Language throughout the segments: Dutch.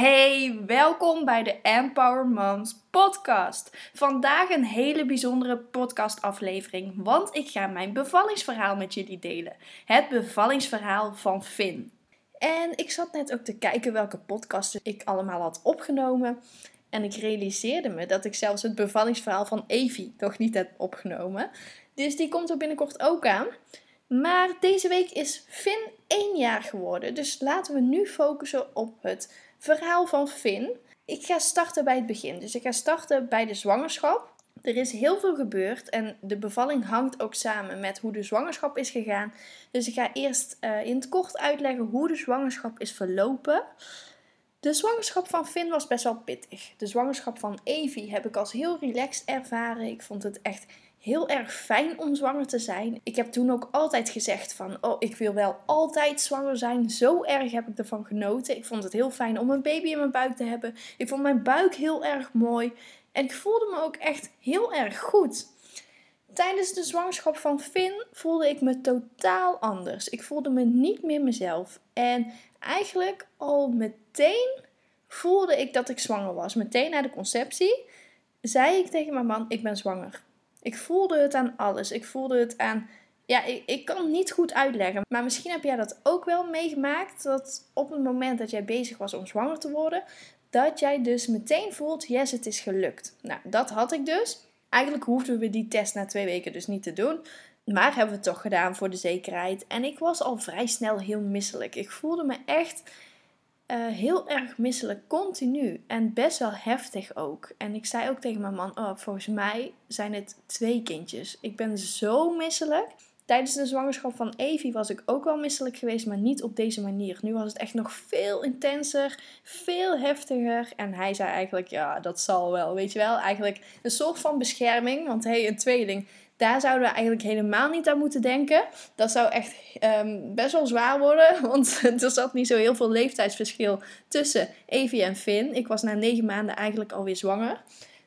Hey, welkom bij de Empower Moms podcast. Vandaag een hele bijzondere podcastaflevering, want ik ga mijn bevallingsverhaal met jullie delen. Het bevallingsverhaal van Finn. En ik zat net ook te kijken welke podcasts ik allemaal had opgenomen. En ik realiseerde me dat ik zelfs het bevallingsverhaal van Evie nog niet heb opgenomen. Dus die komt er binnenkort ook aan. Maar deze week is Finn één jaar geworden. Dus laten we nu focussen op het verhaal van Finn. Ik ga starten bij het begin. Dus ik ga starten bij de zwangerschap. Er is heel veel gebeurd en de bevalling hangt ook samen met hoe de zwangerschap is gegaan. Dus ik ga eerst uh, in het kort uitleggen hoe de zwangerschap is verlopen. De zwangerschap van Finn was best wel pittig. De zwangerschap van Evie heb ik als heel relaxed ervaren. Ik vond het echt heel erg fijn om zwanger te zijn. Ik heb toen ook altijd gezegd van, oh, ik wil wel altijd zwanger zijn. Zo erg heb ik ervan genoten. Ik vond het heel fijn om een baby in mijn buik te hebben. Ik vond mijn buik heel erg mooi. En ik voelde me ook echt heel erg goed. Tijdens de zwangerschap van Finn voelde ik me totaal anders. Ik voelde me niet meer mezelf. En eigenlijk al meteen voelde ik dat ik zwanger was. Meteen na de conceptie zei ik tegen mijn man: Ik ben zwanger. Ik voelde het aan alles. Ik voelde het aan. Ja, ik, ik kan het niet goed uitleggen. Maar misschien heb jij dat ook wel meegemaakt. Dat op het moment dat jij bezig was om zwanger te worden, dat jij dus meteen voelt: yes, het is gelukt. Nou, dat had ik dus. Eigenlijk hoefden we die test na twee weken dus niet te doen. Maar hebben we het toch gedaan voor de zekerheid. En ik was al vrij snel heel misselijk. Ik voelde me echt uh, heel erg misselijk, continu. En best wel heftig ook. En ik zei ook tegen mijn man: Oh, volgens mij zijn het twee kindjes. Ik ben zo misselijk. Tijdens de zwangerschap van Evie was ik ook wel misselijk geweest, maar niet op deze manier. Nu was het echt nog veel intenser, veel heftiger. En hij zei eigenlijk: Ja, dat zal wel. Weet je wel, eigenlijk een soort van bescherming. Want hey, een tweeling daar zouden we eigenlijk helemaal niet aan moeten denken. Dat zou echt ehm, best wel zwaar worden. Want er zat niet zo heel veel leeftijdsverschil tussen Evie en Finn. Ik was na negen maanden eigenlijk alweer zwanger.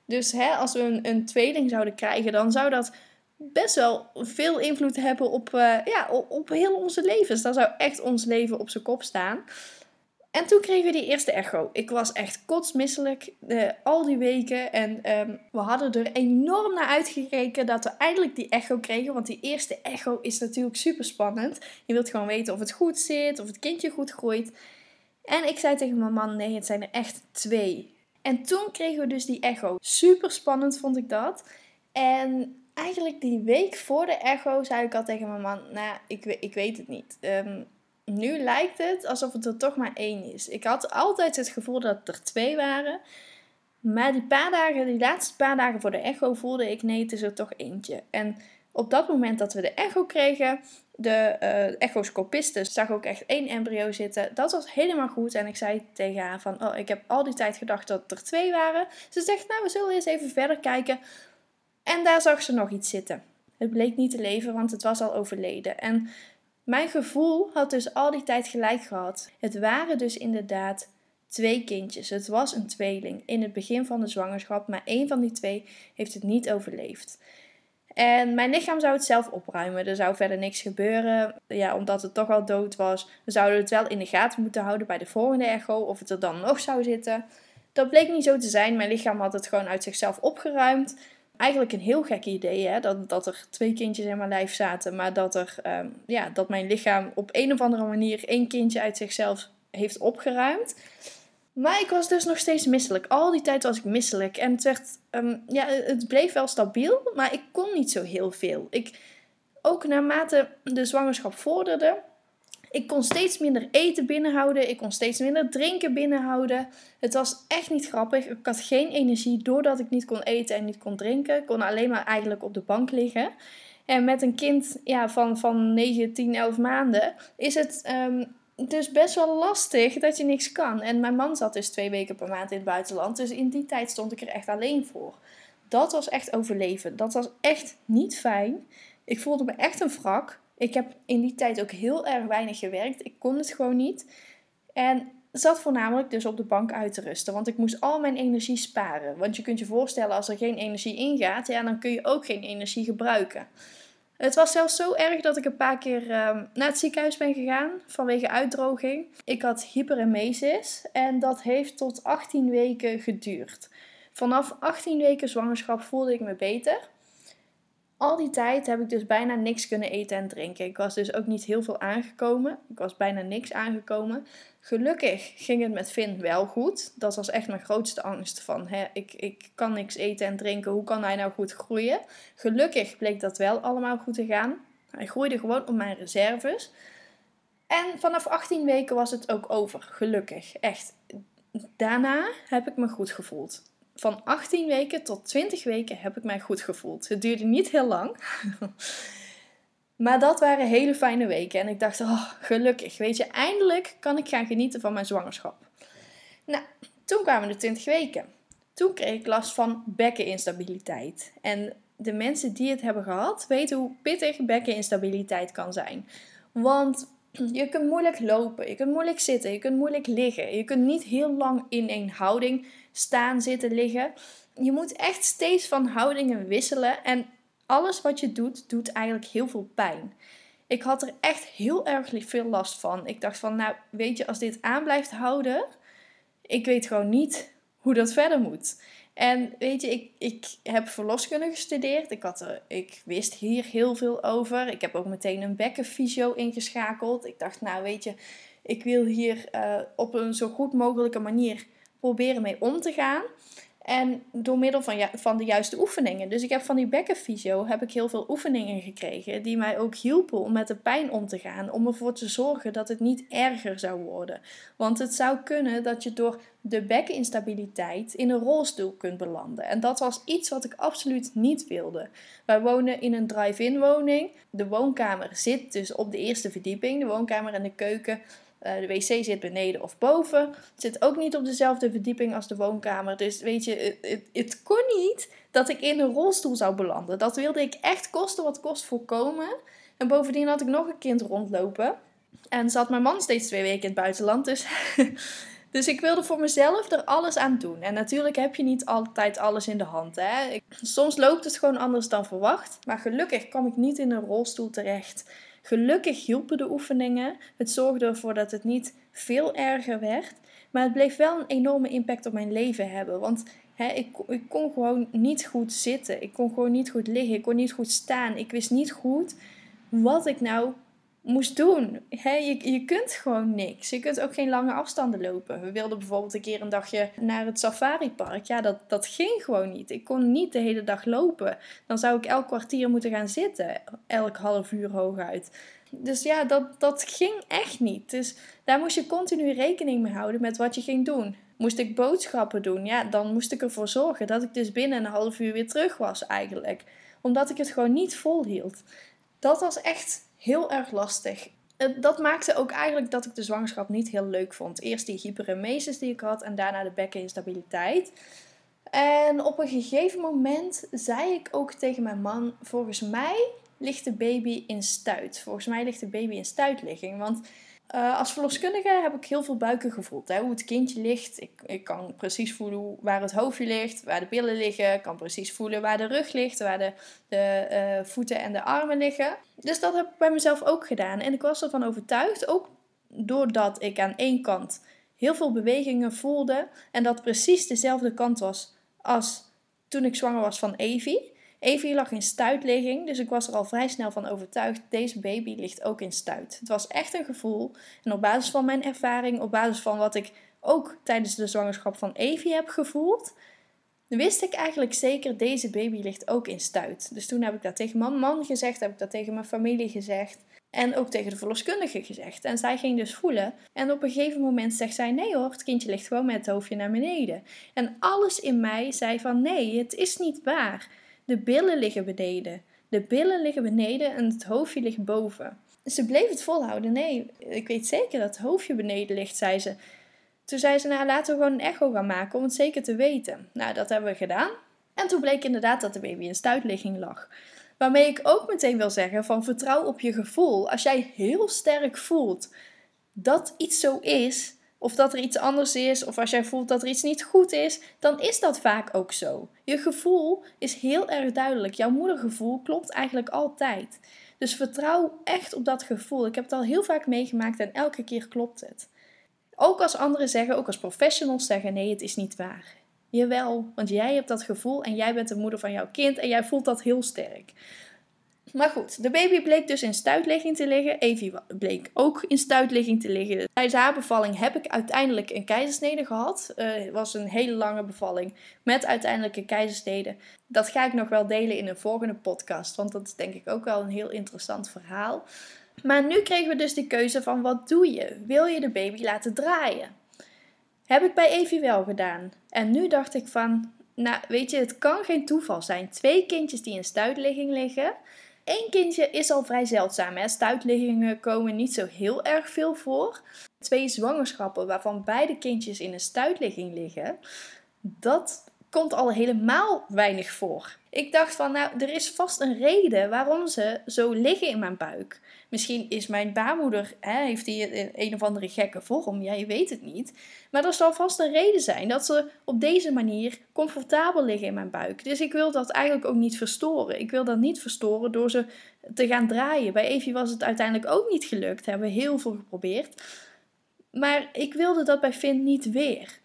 Dus hè, als we een, een tweeling zouden krijgen, dan zou dat best wel veel invloed hebben op, uh, ja, op, op heel onze levens. Dan zou echt ons leven op zijn kop staan. En toen kregen we die eerste echo. Ik was echt kotsmisselijk uh, al die weken. En um, we hadden er enorm naar uitgekeken dat we eindelijk die echo kregen. Want die eerste echo is natuurlijk super spannend. Je wilt gewoon weten of het goed zit, of het kindje goed groeit. En ik zei tegen mijn man: nee, het zijn er echt twee. En toen kregen we dus die echo. Super spannend vond ik dat. En eigenlijk die week voor de echo zei ik al tegen mijn man: nou, ik, ik weet het niet. Um, nu lijkt het alsof het er toch maar één is. Ik had altijd het gevoel dat er twee waren. Maar die paar dagen, die laatste paar dagen voor de echo, voelde ik nee, het is er toch eentje. En op dat moment dat we de echo kregen, de uh, echoscopiste zag ook echt één embryo zitten. Dat was helemaal goed. En ik zei tegen haar van, oh, ik heb al die tijd gedacht dat er twee waren. Ze zegt, nou, we zullen eens even verder kijken. En daar zag ze nog iets zitten. Het bleek niet te leven, want het was al overleden. En mijn gevoel had dus al die tijd gelijk gehad. Het waren dus inderdaad twee kindjes. Het was een tweeling in het begin van de zwangerschap, maar één van die twee heeft het niet overleefd. En mijn lichaam zou het zelf opruimen. Er zou verder niks gebeuren. Ja, omdat het toch al dood was. We zouden het wel in de gaten moeten houden bij de volgende echo. Of het er dan nog zou zitten. Dat bleek niet zo te zijn. Mijn lichaam had het gewoon uit zichzelf opgeruimd eigenlijk een heel gek idee, hè? Dat, dat er twee kindjes in mijn lijf zaten, maar dat, er, ehm, ja, dat mijn lichaam op een of andere manier één kindje uit zichzelf heeft opgeruimd. Maar ik was dus nog steeds misselijk. Al die tijd was ik misselijk. En het, werd, ehm, ja, het bleef wel stabiel, maar ik kon niet zo heel veel. Ik, ook naarmate de zwangerschap vorderde, ik kon steeds minder eten binnenhouden. Ik kon steeds minder drinken binnenhouden. Het was echt niet grappig. Ik had geen energie doordat ik niet kon eten en niet kon drinken. Ik kon alleen maar eigenlijk op de bank liggen. En met een kind ja, van, van 9, 10, 11 maanden is het um, dus best wel lastig dat je niks kan. En mijn man zat dus twee weken per maand in het buitenland. Dus in die tijd stond ik er echt alleen voor. Dat was echt overleven. Dat was echt niet fijn. Ik voelde me echt een wrak. Ik heb in die tijd ook heel erg weinig gewerkt. Ik kon het gewoon niet. En zat voornamelijk dus op de bank uit te rusten. Want ik moest al mijn energie sparen. Want je kunt je voorstellen, als er geen energie ingaat, ja, dan kun je ook geen energie gebruiken. Het was zelfs zo erg dat ik een paar keer ehm, naar het ziekenhuis ben gegaan vanwege uitdroging. Ik had hyperemesis en dat heeft tot 18 weken geduurd. Vanaf 18 weken zwangerschap voelde ik me beter. Al die tijd heb ik dus bijna niks kunnen eten en drinken. Ik was dus ook niet heel veel aangekomen. Ik was bijna niks aangekomen. Gelukkig ging het met Finn wel goed. Dat was echt mijn grootste angst van, hè, ik, ik kan niks eten en drinken. Hoe kan hij nou goed groeien? Gelukkig bleek dat wel allemaal goed te gaan. Hij groeide gewoon op mijn reserves. En vanaf 18 weken was het ook over. Gelukkig. Echt. Daarna heb ik me goed gevoeld van 18 weken tot 20 weken heb ik mij goed gevoeld. Het duurde niet heel lang. maar dat waren hele fijne weken. En ik dacht, oh, gelukkig. Weet je, eindelijk kan ik gaan genieten van mijn zwangerschap. Nou, toen kwamen de 20 weken. Toen kreeg ik last van bekkeninstabiliteit. En de mensen die het hebben gehad, weten hoe pittig bekkeninstabiliteit kan zijn. Want je kunt moeilijk lopen, je kunt moeilijk zitten, je kunt moeilijk liggen. Je kunt niet heel lang in één houding staan, zitten, liggen. Je moet echt steeds van houdingen wisselen en alles wat je doet, doet eigenlijk heel veel pijn. Ik had er echt heel erg veel last van. Ik dacht van, nou weet je, als dit aan blijft houden, ik weet gewoon niet hoe dat verder moet. En weet je, ik, ik heb verloskunde gestudeerd. Ik, had er, ik wist hier heel veel over. Ik heb ook meteen een bekkenfysio ingeschakeld. Ik dacht, nou weet je, ik wil hier uh, op een zo goed mogelijke manier proberen mee om te gaan. En door middel van, van de juiste oefeningen. Dus ik heb van die bekkenfysio heb ik heel veel oefeningen gekregen. Die mij ook hielpen om met de pijn om te gaan. Om ervoor te zorgen dat het niet erger zou worden. Want het zou kunnen dat je door de bekkeninstabiliteit in een rolstoel kunt belanden. En dat was iets wat ik absoluut niet wilde. Wij wonen in een drive-in woning. De woonkamer zit dus op de eerste verdieping. De woonkamer en de keuken uh, de wc zit beneden of boven. Het zit ook niet op dezelfde verdieping als de woonkamer. Dus weet je, het, het kon niet dat ik in een rolstoel zou belanden. Dat wilde ik echt kosten wat kost voorkomen. En bovendien had ik nog een kind rondlopen. En zat mijn man steeds twee weken in het buitenland. Dus, dus ik wilde voor mezelf er alles aan doen. En natuurlijk heb je niet altijd alles in de hand. Hè? Soms loopt het gewoon anders dan verwacht. Maar gelukkig kwam ik niet in een rolstoel terecht. Gelukkig hielpen de oefeningen. Het zorgde ervoor dat het niet veel erger werd. Maar het bleef wel een enorme impact op mijn leven hebben. Want hè, ik, ik kon gewoon niet goed zitten. Ik kon gewoon niet goed liggen. Ik kon niet goed staan. Ik wist niet goed wat ik nou moest doen. je, je kunt gewoon niks. Je kunt ook geen lange afstanden lopen. We wilden bijvoorbeeld een keer een dagje naar het safaripark. Ja, dat, dat ging gewoon niet. Ik kon niet de hele dag lopen. Dan zou ik elk kwartier moeten gaan zitten. Elk half uur hooguit. Dus ja, dat, dat ging echt niet. Dus daar moest je continu rekening mee houden met wat je ging doen. Moest ik boodschappen doen, ja, dan moest ik ervoor zorgen dat ik dus binnen een half uur weer terug was eigenlijk. Omdat ik het gewoon niet volhield. Dat was echt heel erg lastig. Dat maakte ook eigenlijk dat ik de zwangerschap niet heel leuk vond. Eerst die hyperemesis die ik had en daarna de bekkeninstabiliteit. En op een gegeven moment zei ik ook tegen mijn man: Volgens mij ligt de baby in stuit. Volgens mij ligt de baby in stuitligging. Want uh, als verloskundige heb ik heel veel buiken gevoeld. Hè? Hoe het kindje ligt. Ik, ik kan precies voelen waar het hoofdje ligt, waar de billen liggen. Ik kan precies voelen waar de rug ligt, waar de, de uh, voeten en de armen liggen. Dus dat heb ik bij mezelf ook gedaan. En ik was ervan overtuigd, ook doordat ik aan één kant heel veel bewegingen voelde. En dat precies dezelfde kant was als toen ik zwanger was van Evie. Evie lag in stuitligging, dus ik was er al vrij snel van overtuigd. Deze baby ligt ook in stuit. Het was echt een gevoel. En op basis van mijn ervaring, op basis van wat ik ook tijdens de zwangerschap van Evie heb gevoeld, wist ik eigenlijk zeker, deze baby ligt ook in stuit. Dus toen heb ik dat tegen mijn man gezegd, heb ik dat tegen mijn familie gezegd. En ook tegen de verloskundige gezegd. En zij ging dus voelen. En op een gegeven moment zegt zij: Nee hoor, het kindje ligt gewoon met het hoofdje naar beneden. En alles in mij zei van: Nee, het is niet waar. De billen liggen beneden. De billen liggen beneden en het hoofdje ligt boven. Ze bleef het volhouden. Nee, ik weet zeker dat het hoofdje beneden ligt, zei ze. Toen zei ze, nou laten we gewoon een echo gaan maken om het zeker te weten. Nou, dat hebben we gedaan. En toen bleek inderdaad dat de baby in stuitligging lag. Waarmee ik ook meteen wil zeggen van vertrouw op je gevoel. Als jij heel sterk voelt dat iets zo is, of dat er iets anders is, of als jij voelt dat er iets niet goed is, dan is dat vaak ook zo. Je gevoel is heel erg duidelijk. Jouw moedergevoel klopt eigenlijk altijd. Dus vertrouw echt op dat gevoel. Ik heb het al heel vaak meegemaakt en elke keer klopt het. Ook als anderen zeggen, ook als professionals zeggen: nee, het is niet waar. Jawel, want jij hebt dat gevoel en jij bent de moeder van jouw kind en jij voelt dat heel sterk. Maar goed, de baby bleek dus in stuitligging te liggen. Evie bleek ook in stuitligging te liggen. Tijdens haar bevalling heb ik uiteindelijk een keizersnede gehad. Uh, het was een hele lange bevalling met uiteindelijk een keizersnede. Dat ga ik nog wel delen in een volgende podcast, want dat is denk ik ook wel een heel interessant verhaal. Maar nu kregen we dus de keuze van wat doe je? Wil je de baby laten draaien? Heb ik bij Evie wel gedaan. En nu dacht ik van, nou weet je, het kan geen toeval zijn. Twee kindjes die in stuitligging liggen. Eén kindje is al vrij zeldzaam. Hè? Stuitliggingen komen niet zo heel erg veel voor. Twee zwangerschappen waarvan beide kindjes in een stuitligging liggen. Dat komt al helemaal weinig voor. Ik dacht van, nou, er is vast een reden waarom ze zo liggen in mijn buik. Misschien is mijn baarmoeder, hè, heeft die een of andere gekke vorm, ja, je weet het niet. Maar er zal vast een reden zijn dat ze op deze manier comfortabel liggen in mijn buik. Dus ik wil dat eigenlijk ook niet verstoren. Ik wil dat niet verstoren door ze te gaan draaien. Bij Evie was het uiteindelijk ook niet gelukt, hebben we heel veel geprobeerd. Maar ik wilde dat bij Finn niet weer.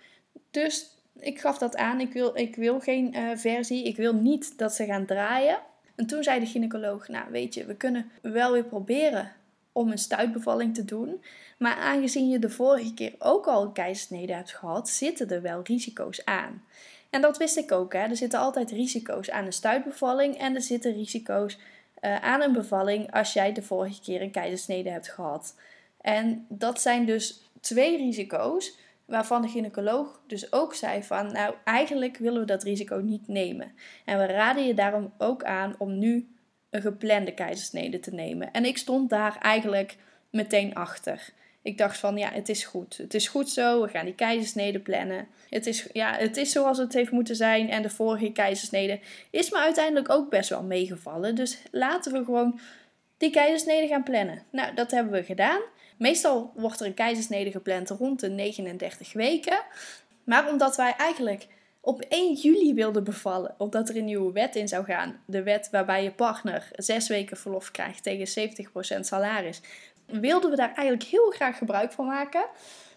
Dus ik gaf dat aan. Ik wil, ik wil geen uh, versie. Ik wil niet dat ze gaan draaien. En toen zei de gynaecoloog: Nou, weet je, we kunnen wel weer proberen om een stuitbevalling te doen. Maar aangezien je de vorige keer ook al een keizersnede hebt gehad, zitten er wel risico's aan. En dat wist ik ook. Hè. Er zitten altijd risico's aan een stuitbevalling en er zitten risico's uh, aan een bevalling als jij de vorige keer een keizersnede hebt gehad. En dat zijn dus twee risico's waarvan de gynaecoloog dus ook zei van, nou eigenlijk willen we dat risico niet nemen. En we raden je daarom ook aan om nu een geplande keizersnede te nemen. En ik stond daar eigenlijk meteen achter. Ik dacht van, ja, het is goed. Het is goed zo, we gaan die keizersnede plannen. Het is, ja, het is zoals het heeft moeten zijn. En de vorige keizersnede is me uiteindelijk ook best wel meegevallen. Dus laten we gewoon die keizersnede gaan plannen. Nou, dat hebben we gedaan. Meestal wordt er een keizersnede gepland rond de 39 weken. Maar omdat wij eigenlijk op 1 juli wilden bevallen, omdat er een nieuwe wet in zou gaan, de wet waarbij je partner 6 weken verlof krijgt tegen 70% salaris, wilden we daar eigenlijk heel graag gebruik van maken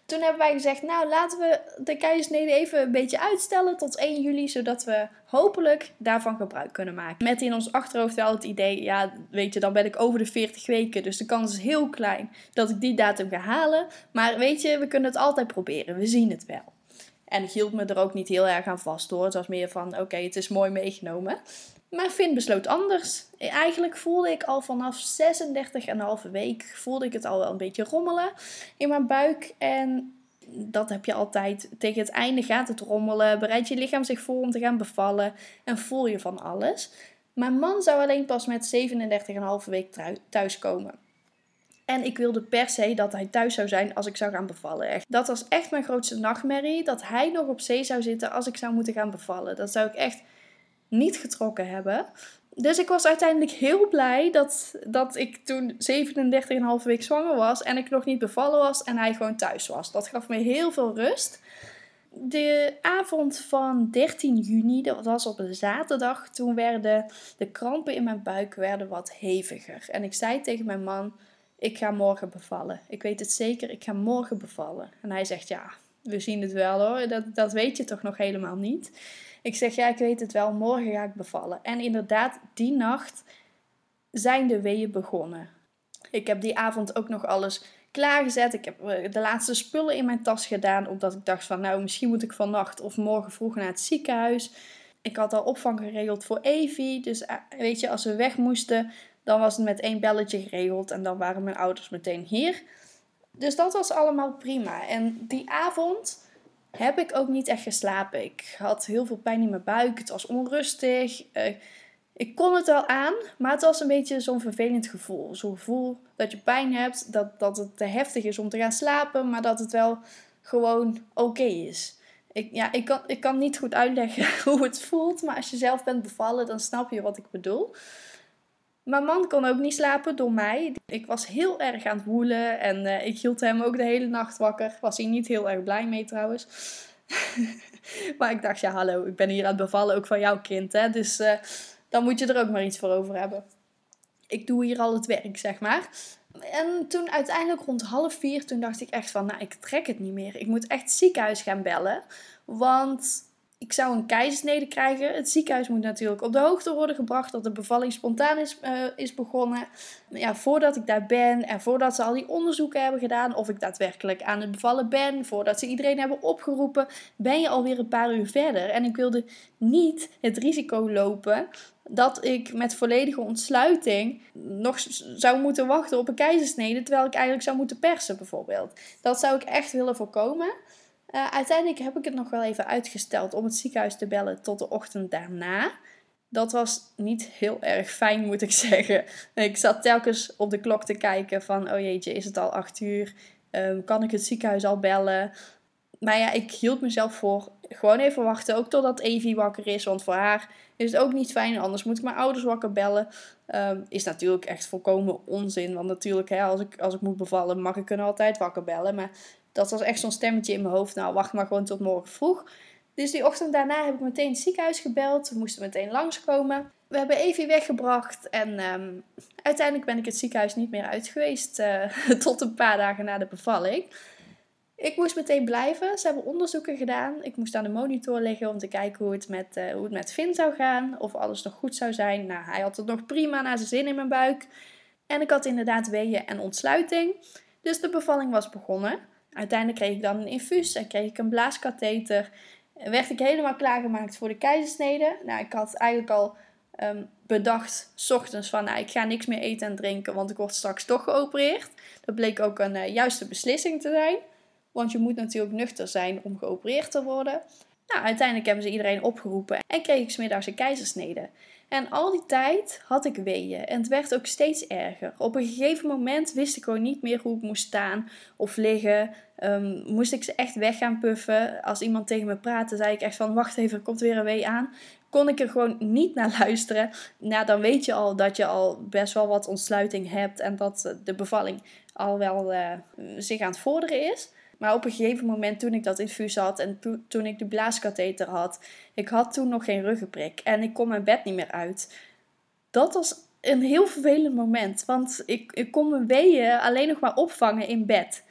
toen hebben wij gezegd, nou laten we de keizersnede even een beetje uitstellen tot 1 juli, zodat we hopelijk daarvan gebruik kunnen maken. Met in ons achterhoofd wel het idee, ja weet je, dan ben ik over de 40 weken, dus de kans is heel klein dat ik die datum ga halen. Maar weet je, we kunnen het altijd proberen, we zien het wel. En ik hield me er ook niet heel erg aan vast hoor. Het was meer van, oké, het is mooi meegenomen. Maar Finn besloot anders. Eigenlijk voelde ik al vanaf 36,5 week voelde ik het al wel een beetje rommelen in mijn buik. En dat heb je altijd. Tegen het einde gaat het rommelen. Bereid je lichaam zich voor om te gaan bevallen. En voel je van alles. Mijn man zou alleen pas met 37,5 week thuiskomen. En ik wilde per se dat hij thuis zou zijn als ik zou gaan bevallen. Dat was echt mijn grootste nachtmerrie. Dat hij nog op zee zou zitten als ik zou moeten gaan bevallen. Dat zou ik echt niet getrokken hebben. Dus ik was uiteindelijk heel blij dat, dat ik toen 37,5 week zwanger was en ik nog niet bevallen was en hij gewoon thuis was. Dat gaf me heel veel rust. De avond van 13 juni, dat was op een zaterdag, toen werden de krampen in mijn buik werden wat heviger. En ik zei tegen mijn man, ik ga morgen bevallen. Ik weet het zeker, ik ga morgen bevallen. En hij zegt, ja, we zien het wel hoor, dat, dat weet je toch nog helemaal niet. Ik zeg, ja, ik weet het wel, morgen ga ik bevallen. En inderdaad, die nacht zijn de weeën begonnen. Ik heb die avond ook nog alles klaargezet. Ik heb eh, de laatste spullen in mijn tas gedaan, omdat ik dacht van, nou, misschien moet ik vannacht of morgen vroeg naar het ziekenhuis. Ik had al opvang geregeld voor Evie, dus eh, weet je, als we weg moesten, dan was het met één belletje geregeld en dan waren mijn ouders meteen hier. Dus dat was allemaal prima. En die avond heb ik ook niet echt geslapen. Ik had heel veel pijn in mijn buik. Het was onrustig. Uh, ik kon het wel aan, maar het was een beetje zo'n vervelend gevoel. Zo'n gevoel dat je pijn hebt, dat, dat het te heftig is om te gaan slapen, maar dat het wel gewoon oké is. Ik, ja, ik, kan, ik kan niet goed uitleggen hoe het voelt, maar als je zelf bent bevallen, dan snap je wat ik bedoel. Mijn man kon ook niet slapen door mij. Ik was heel erg aan het woelen en uh, ik hield hem ook de hele nacht wakker. Was hij niet heel erg blij mee trouwens. maar ik dacht, ja hallo, ik ben hier aan het bevallen ook van jouw kind. Hè? Dus uh, dan moet je er ook maar iets voor over hebben. Ik doe hier al het werk, zeg maar. En toen uiteindelijk rond half vier, toen dacht ik echt van, nou ik trek het niet meer. Ik moet echt ziekenhuis gaan bellen. Want ik zou een keizersnede krijgen. Het ziekenhuis moet natuurlijk op de hoogte worden gebracht dat de bevalling spontaan is, uh, is begonnen. Ja, voordat ik daar ben en voordat ze al die onderzoeken hebben gedaan, of ik daadwerkelijk aan het bevallen ben, voordat ze iedereen hebben opgeroepen, ben je alweer een paar uur verder. En ik wilde niet het risico lopen dat ik met volledige ontsluiting nog zou moeten wachten op een keizersnede, terwijl ik eigenlijk zou moeten persen bijvoorbeeld. Dat zou ik echt willen voorkomen. Uh, uiteindelijk heb ik het nog wel even uitgesteld om het ziekenhuis te bellen tot de ochtend daarna. Dat was niet heel erg fijn, moet ik zeggen. Ik zat telkens op de klok te kijken van, oh jeetje, is het al acht uur? Um, kan ik het ziekenhuis al bellen? Maar ja, ik hield mezelf voor gewoon even wachten, ook totdat Evie wakker is. Want voor haar is het ook niet fijn, anders moet ik mijn ouders wakker bellen. Um, is natuurlijk echt volkomen onzin. Want natuurlijk, hè, als, ik, als ik moet bevallen, mag ik hun altijd wakker bellen. Maar dat was echt zo'n stemmetje in mijn hoofd. Nou, wacht maar gewoon tot morgen vroeg. Dus die ochtend daarna heb ik meteen het ziekenhuis gebeld. We moesten meteen langskomen. We hebben Evie weggebracht en um, uiteindelijk ben ik het ziekenhuis niet meer uit geweest uh, tot een paar dagen na de bevalling. Ik moest meteen blijven. Ze hebben onderzoeken gedaan. Ik moest aan de monitor liggen om te kijken hoe het met, uh, hoe het met Finn zou gaan. Of alles nog goed zou zijn. Nou, hij had het nog prima naar zijn zin in mijn buik. En ik had inderdaad weeën en ontsluiting. Dus de bevalling was begonnen. Uiteindelijk kreeg ik dan een infuus en kreeg ik een blaaskatheter. Werd ik helemaal klaargemaakt voor de keizersnede. Nou, ik had eigenlijk al um, bedacht, s ochtends, van nou, ik ga niks meer eten en drinken, want ik word straks toch geopereerd. Dat bleek ook een uh, juiste beslissing te zijn. Want je moet natuurlijk nuchter zijn om geopereerd te worden. Nou, uiteindelijk hebben ze iedereen opgeroepen en kreeg ik smiddags een keizersnede. En al die tijd had ik weeën en het werd ook steeds erger. Op een gegeven moment wist ik gewoon niet meer hoe ik moest staan of liggen. Um, moest ik ze echt weg gaan puffen. Als iemand tegen me praatte, zei ik echt van wacht even, er komt weer een wee aan. Kon ik er gewoon niet naar luisteren. Nou, dan weet je al dat je al best wel wat ontsluiting hebt en dat de bevalling al wel uh, zich aan het vorderen is. Maar op een gegeven moment, toen ik dat infuus had en toen ik de blaaskatheter had, ik had toen nog geen ruggenprik en ik kon mijn bed niet meer uit. Dat was een heel vervelend moment, want ik, ik kon mijn weeën alleen nog maar opvangen in bed.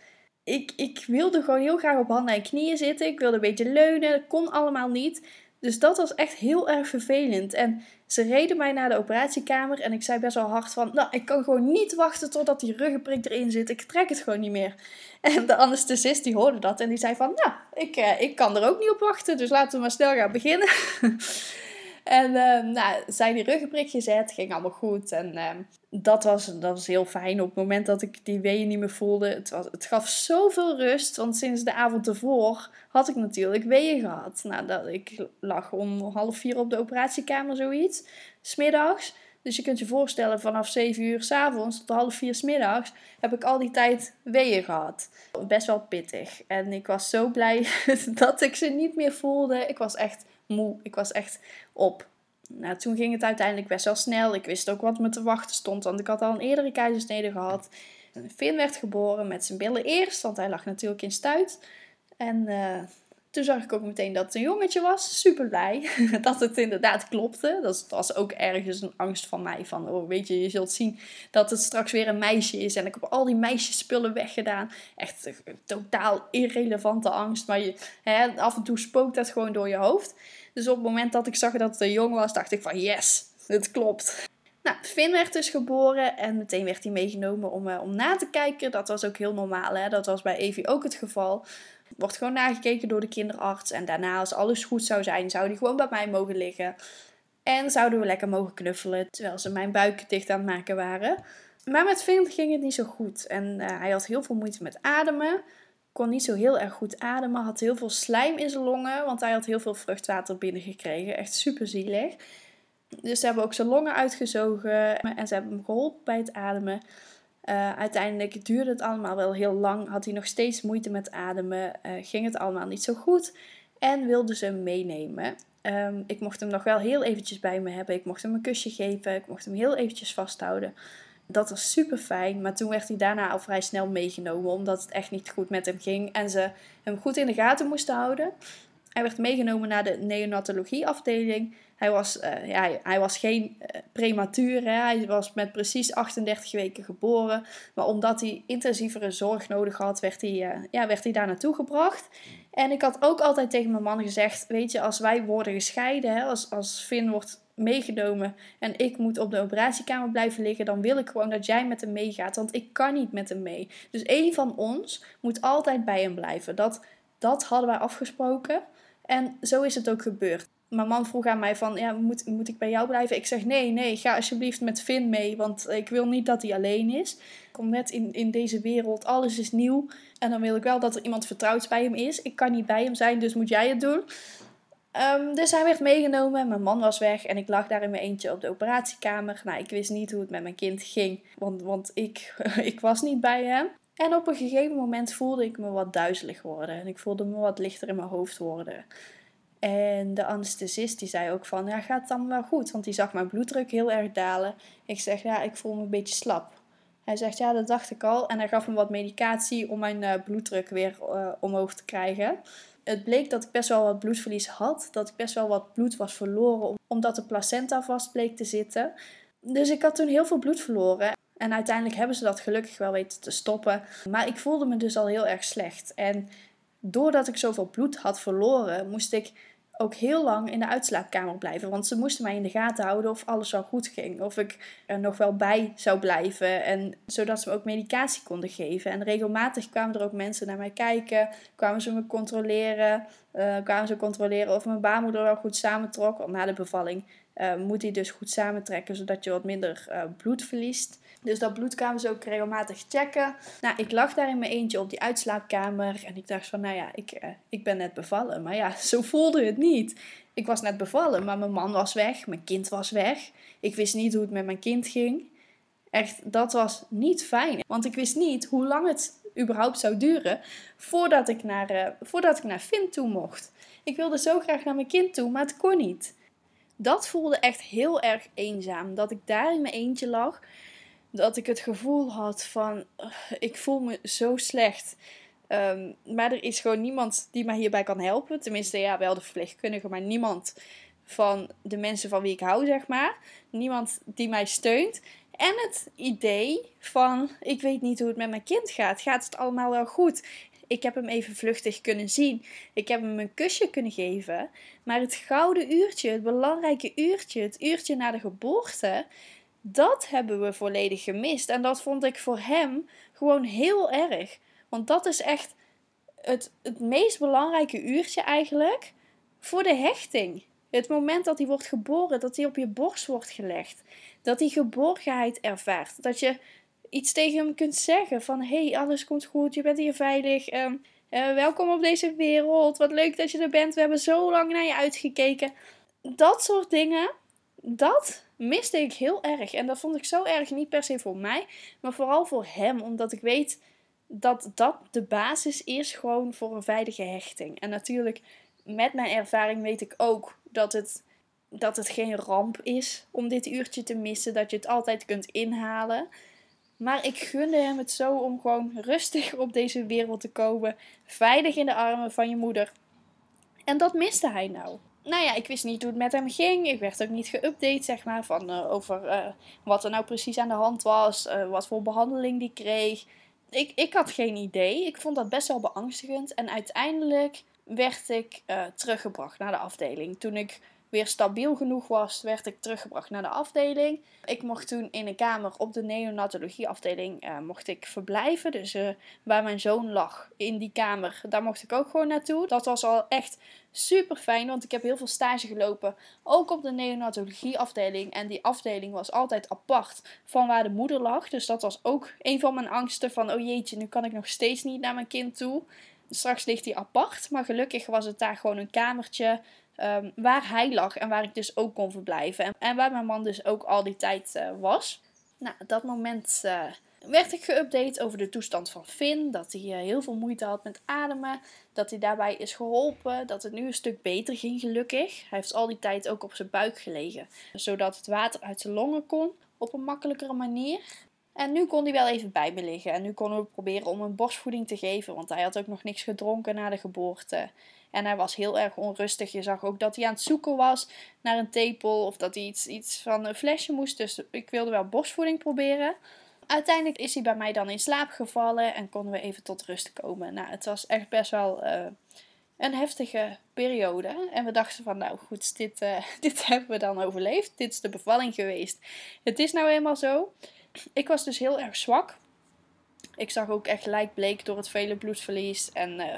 Ik, ik wilde gewoon heel graag op handen en knieën zitten. Ik wilde een beetje leunen. Dat kon allemaal niet. Dus dat was echt heel erg vervelend. En ze reden mij naar de operatiekamer en ik zei best wel hard van, nou, ik kan gewoon niet wachten totdat die ruggenprik erin zit. Ik trek het gewoon niet meer. En de anesthesist die hoorde dat en die zei van, nou, ik, eh, ik kan er ook niet op wachten, dus laten we maar snel gaan beginnen. En uh, nou, zijn die ruggenprik gezet, ging allemaal goed. En uh, dat, was, dat was heel fijn op het moment dat ik die weeën niet meer voelde. Het, was, het gaf zoveel rust, want sinds de avond ervoor had ik natuurlijk weeën gehad. Nou, dat, ik lag om half vier op de operatiekamer, zoiets, smiddags. Dus je kunt je voorstellen, vanaf 7 uur s'avonds tot half vier smiddags heb ik al die tijd weeën gehad. Best wel pittig. En ik was zo blij dat ik ze niet meer voelde. Ik was echt moe. Ik was echt op. Nou, toen ging het uiteindelijk best wel snel. Ik wist ook wat me te wachten stond, want ik had al een eerdere keizersnede gehad. Finn werd geboren met zijn billen eerst, want hij lag natuurlijk in stuit. En uh, toen zag ik ook meteen dat het een jongetje was. Super blij dat het inderdaad klopte. Dat was ook ergens een angst van mij. Van, oh, weet je, je zult zien dat het straks weer een meisje is. En ik heb al die meisjespullen weggedaan. Echt een totaal irrelevante angst. Maar hè, af en toe spookt dat gewoon door je hoofd. Dus op het moment dat ik zag dat het een jong was, dacht ik van yes, het klopt. Nou, Finn werd dus geboren en meteen werd hij meegenomen om, uh, om na te kijken. Dat was ook heel normaal, hè? dat was bij Evie ook het geval. Wordt gewoon nagekeken door de kinderarts. En daarna, als alles goed zou zijn, zou die gewoon bij mij mogen liggen. En zouden we lekker mogen knuffelen terwijl ze mijn buik dicht aan het maken waren. Maar met Finn ging het niet zo goed. En uh, hij had heel veel moeite met ademen. Kon niet zo heel erg goed ademen. Had heel veel slijm in zijn longen. Want hij had heel veel vruchtwater binnengekregen. Echt super zielig. Dus ze hebben ook zijn longen uitgezogen. En ze hebben hem geholpen bij het ademen. Uh, uiteindelijk duurde het allemaal wel heel lang. Had hij nog steeds moeite met ademen. Uh, ging het allemaal niet zo goed. En wilden ze hem meenemen. Ehm, ik mocht hem nog wel heel eventjes bij me hebben. Ik mocht hem een kusje geven. Ik mocht hem heel eventjes vasthouden. Dat was super fijn. Maar toen werd hij daarna al vrij snel meegenomen. Omdat het echt niet goed met hem ging. En ze hem goed in de gaten moesten houden. Hij werd meegenomen naar de neonatologieafdeling. Hij was, uh, ja, hij was geen uh, prematuur. Hè. Hij was met precies 38 weken geboren. Maar omdat hij intensievere zorg nodig had, werd hij, uh, ja, werd hij daar naartoe gebracht. En ik had ook altijd tegen mijn man gezegd: Weet je, als wij worden gescheiden, als, als Finn wordt meegenomen en ik moet op de operatiekamer blijven liggen, dan wil ik gewoon dat jij met hem meegaat. Want ik kan niet met hem mee. Dus één van ons moet altijd bij hem blijven. Dat, dat hadden wij afgesproken. En zo is het ook gebeurd. Mijn man vroeg aan mij van, ja, moet, moet ik bij jou blijven? Ik zeg, nee, nee, ga alsjeblieft met Finn mee, want ik wil niet dat hij alleen is. Ik kom net in, in deze wereld, alles is nieuw. En dan wil ik wel dat er iemand vertrouwd bij hem is. Ik kan niet bij hem zijn, dus moet jij het doen. Um, dus hij werd meegenomen, mijn man was weg en ik lag daar in mijn eentje op de operatiekamer. Nou, ik wist niet hoe het met mijn kind ging, want, want ik, ik was niet bij hem. En op een gegeven moment voelde ik me wat duizelig worden en ik voelde me wat lichter in mijn hoofd worden. En de anesthesist die zei ook van, ja, gaat het dan wel goed? Want die zag mijn bloeddruk heel erg dalen. Ik zeg, ja, ik voel me een beetje slap. Hij zegt, ja, dat dacht ik al. En hij gaf me wat medicatie om mijn uh, bloeddruk weer uh, omhoog te krijgen. Het bleek dat ik best wel wat bloedverlies had. Dat ik best wel wat bloed was verloren, omdat de placenta vast bleek te zitten. Dus ik had toen heel veel bloed verloren. En uiteindelijk hebben ze dat gelukkig wel weten te stoppen. Maar ik voelde me dus al heel erg slecht. En doordat ik zoveel bloed had verloren, moest ik ook heel lang in de uitslaapkamer blijven. Want ze moesten mij in de gaten houden of alles wel goed ging. Of ik er nog wel bij zou blijven. En zodat ze me ook medicatie konden geven. En regelmatig kwamen er ook mensen naar mij kijken. Kwamen ze me controleren. Uh, kwamen ze controleren of mijn baarmoeder wel goed samentrok. Want na de bevalling uh, moet die dus goed samentrekken. Zodat je wat minder uh, bloed verliest. Dus dat bloed kwamen ze ook regelmatig checken. Nou, ik lag daar in mijn eentje op die uitslaapkamer. En ik dacht van, nou ja, ik, uh, ik ben net bevallen. Maar ja, zo voelde het niet. Ik was net bevallen, maar mijn man was weg. Mijn kind was weg. Ik wist niet hoe het met mijn kind ging. Echt, dat was niet fijn. Want ik wist niet hoe lang het überhaupt zou duren voordat ik naar, uh, voordat ik naar Finn toe mocht. Ik wilde zo graag naar mijn kind toe, maar het kon niet. Dat voelde echt heel erg eenzaam. Dat ik daar in mijn eentje lag dat ik het gevoel had van ik voel me zo slecht. Um, maar er is gewoon niemand die mij hierbij kan helpen. Tenminste, ja, wel de verpleegkundige, maar niemand van de mensen van wie ik hou, zeg maar. Niemand die mij steunt. En het idee van ik weet niet hoe het met mijn kind gaat. Gaat het allemaal wel goed? Ik heb hem even vluchtig kunnen zien. Ik heb hem een kusje kunnen geven. Maar het gouden uurtje, het belangrijke uurtje, het uurtje na de geboorte, dat hebben we volledig gemist. En dat vond ik voor hem gewoon heel erg. Want dat is echt het, het meest belangrijke uurtje eigenlijk voor de hechting. Het moment dat hij wordt geboren, dat hij op je borst wordt gelegd. Dat hij geborgenheid ervaart. Dat je iets tegen hem kunt zeggen van... hey, alles komt goed, je bent hier veilig. Um, uh, welkom op deze wereld. Wat leuk dat je er bent. We hebben zo lang naar je uitgekeken. Dat soort dingen, dat miste ik heel erg. En dat vond ik zo erg, niet per se voor mij, maar vooral voor hem. Omdat ik weet dat dat de basis is gewoon voor een veilige hechting. En natuurlijk, met mijn ervaring weet ik ook dat het, dat het geen ramp is om dit uurtje te missen. Dat je het altijd kunt inhalen. Maar ik gunde hem het zo om gewoon rustig op deze wereld te komen. Veilig in de armen van je moeder. En dat miste hij nou nou ja, ik wist niet hoe het met hem ging. Ik werd ook niet geüpdate, zeg maar, van, uh, over uh, wat er nou precies aan de hand was. Uh, wat voor behandeling die kreeg. Ik, ik had geen idee. Ik vond dat best wel beangstigend. En uiteindelijk werd ik teruggebracht naar de afdeling. Toen ik weer stabiel genoeg was, werd ik teruggebracht naar de afdeling. Ik mocht toen in een kamer op de neonatologieafdeling uh, mocht ik verblijven. Dus uh, waar mijn zoon lag, in die kamer, daar mocht ik ook gewoon naartoe. Dat was al echt super fijn, want ik heb heel veel stage gelopen. Ook op de neonatologieafdeling. En die afdeling was altijd apart van waar de moeder lag. Dus dat was ook een van mijn angsten van, oh jeetje, nu kan ik nog steeds niet naar mijn kind toe. Straks ligt hij apart, maar gelukkig was het daar gewoon een kamertje Um, waar hij lag en waar ik dus ook kon verblijven. En, waar mijn man dus ook al die tijd uh, was. Nou, dat moment uh, werd ik geüpdate over de toestand van Finn. Dat hij heel veel moeite had met ademen. Dat hij daarbij is geholpen. Dat het nu een stuk beter ging, gelukkig. Hij heeft al die tijd ook op zijn buik gelegen. Zodat het water uit zijn longen kon op een makkelijkere manier. En nu kon hij wel even bij me liggen. En nu konden we proberen om hem borstvoeding te geven. Want hij had ook nog niks gedronken na de geboorte. En hij was heel erg onrustig. Je zag ook dat hij aan het zoeken was naar een tepel. Of dat hij iets, iets van een flesje moest. Dus ik wilde wel borstvoeding proberen. Uiteindelijk is hij bij mij dan in slaap gevallen. En konden we even tot rust komen. Nou, het was echt best wel... Uh, een heftige periode. En we dachten van, nou goed, dit, uh, dit hebben we dan overleefd. Dit is de bevalling geweest. Het is nou eenmaal zo. Ik was dus heel erg zwak. Ik zag ook echt lijkbleek door het vele bloedverlies. En uh,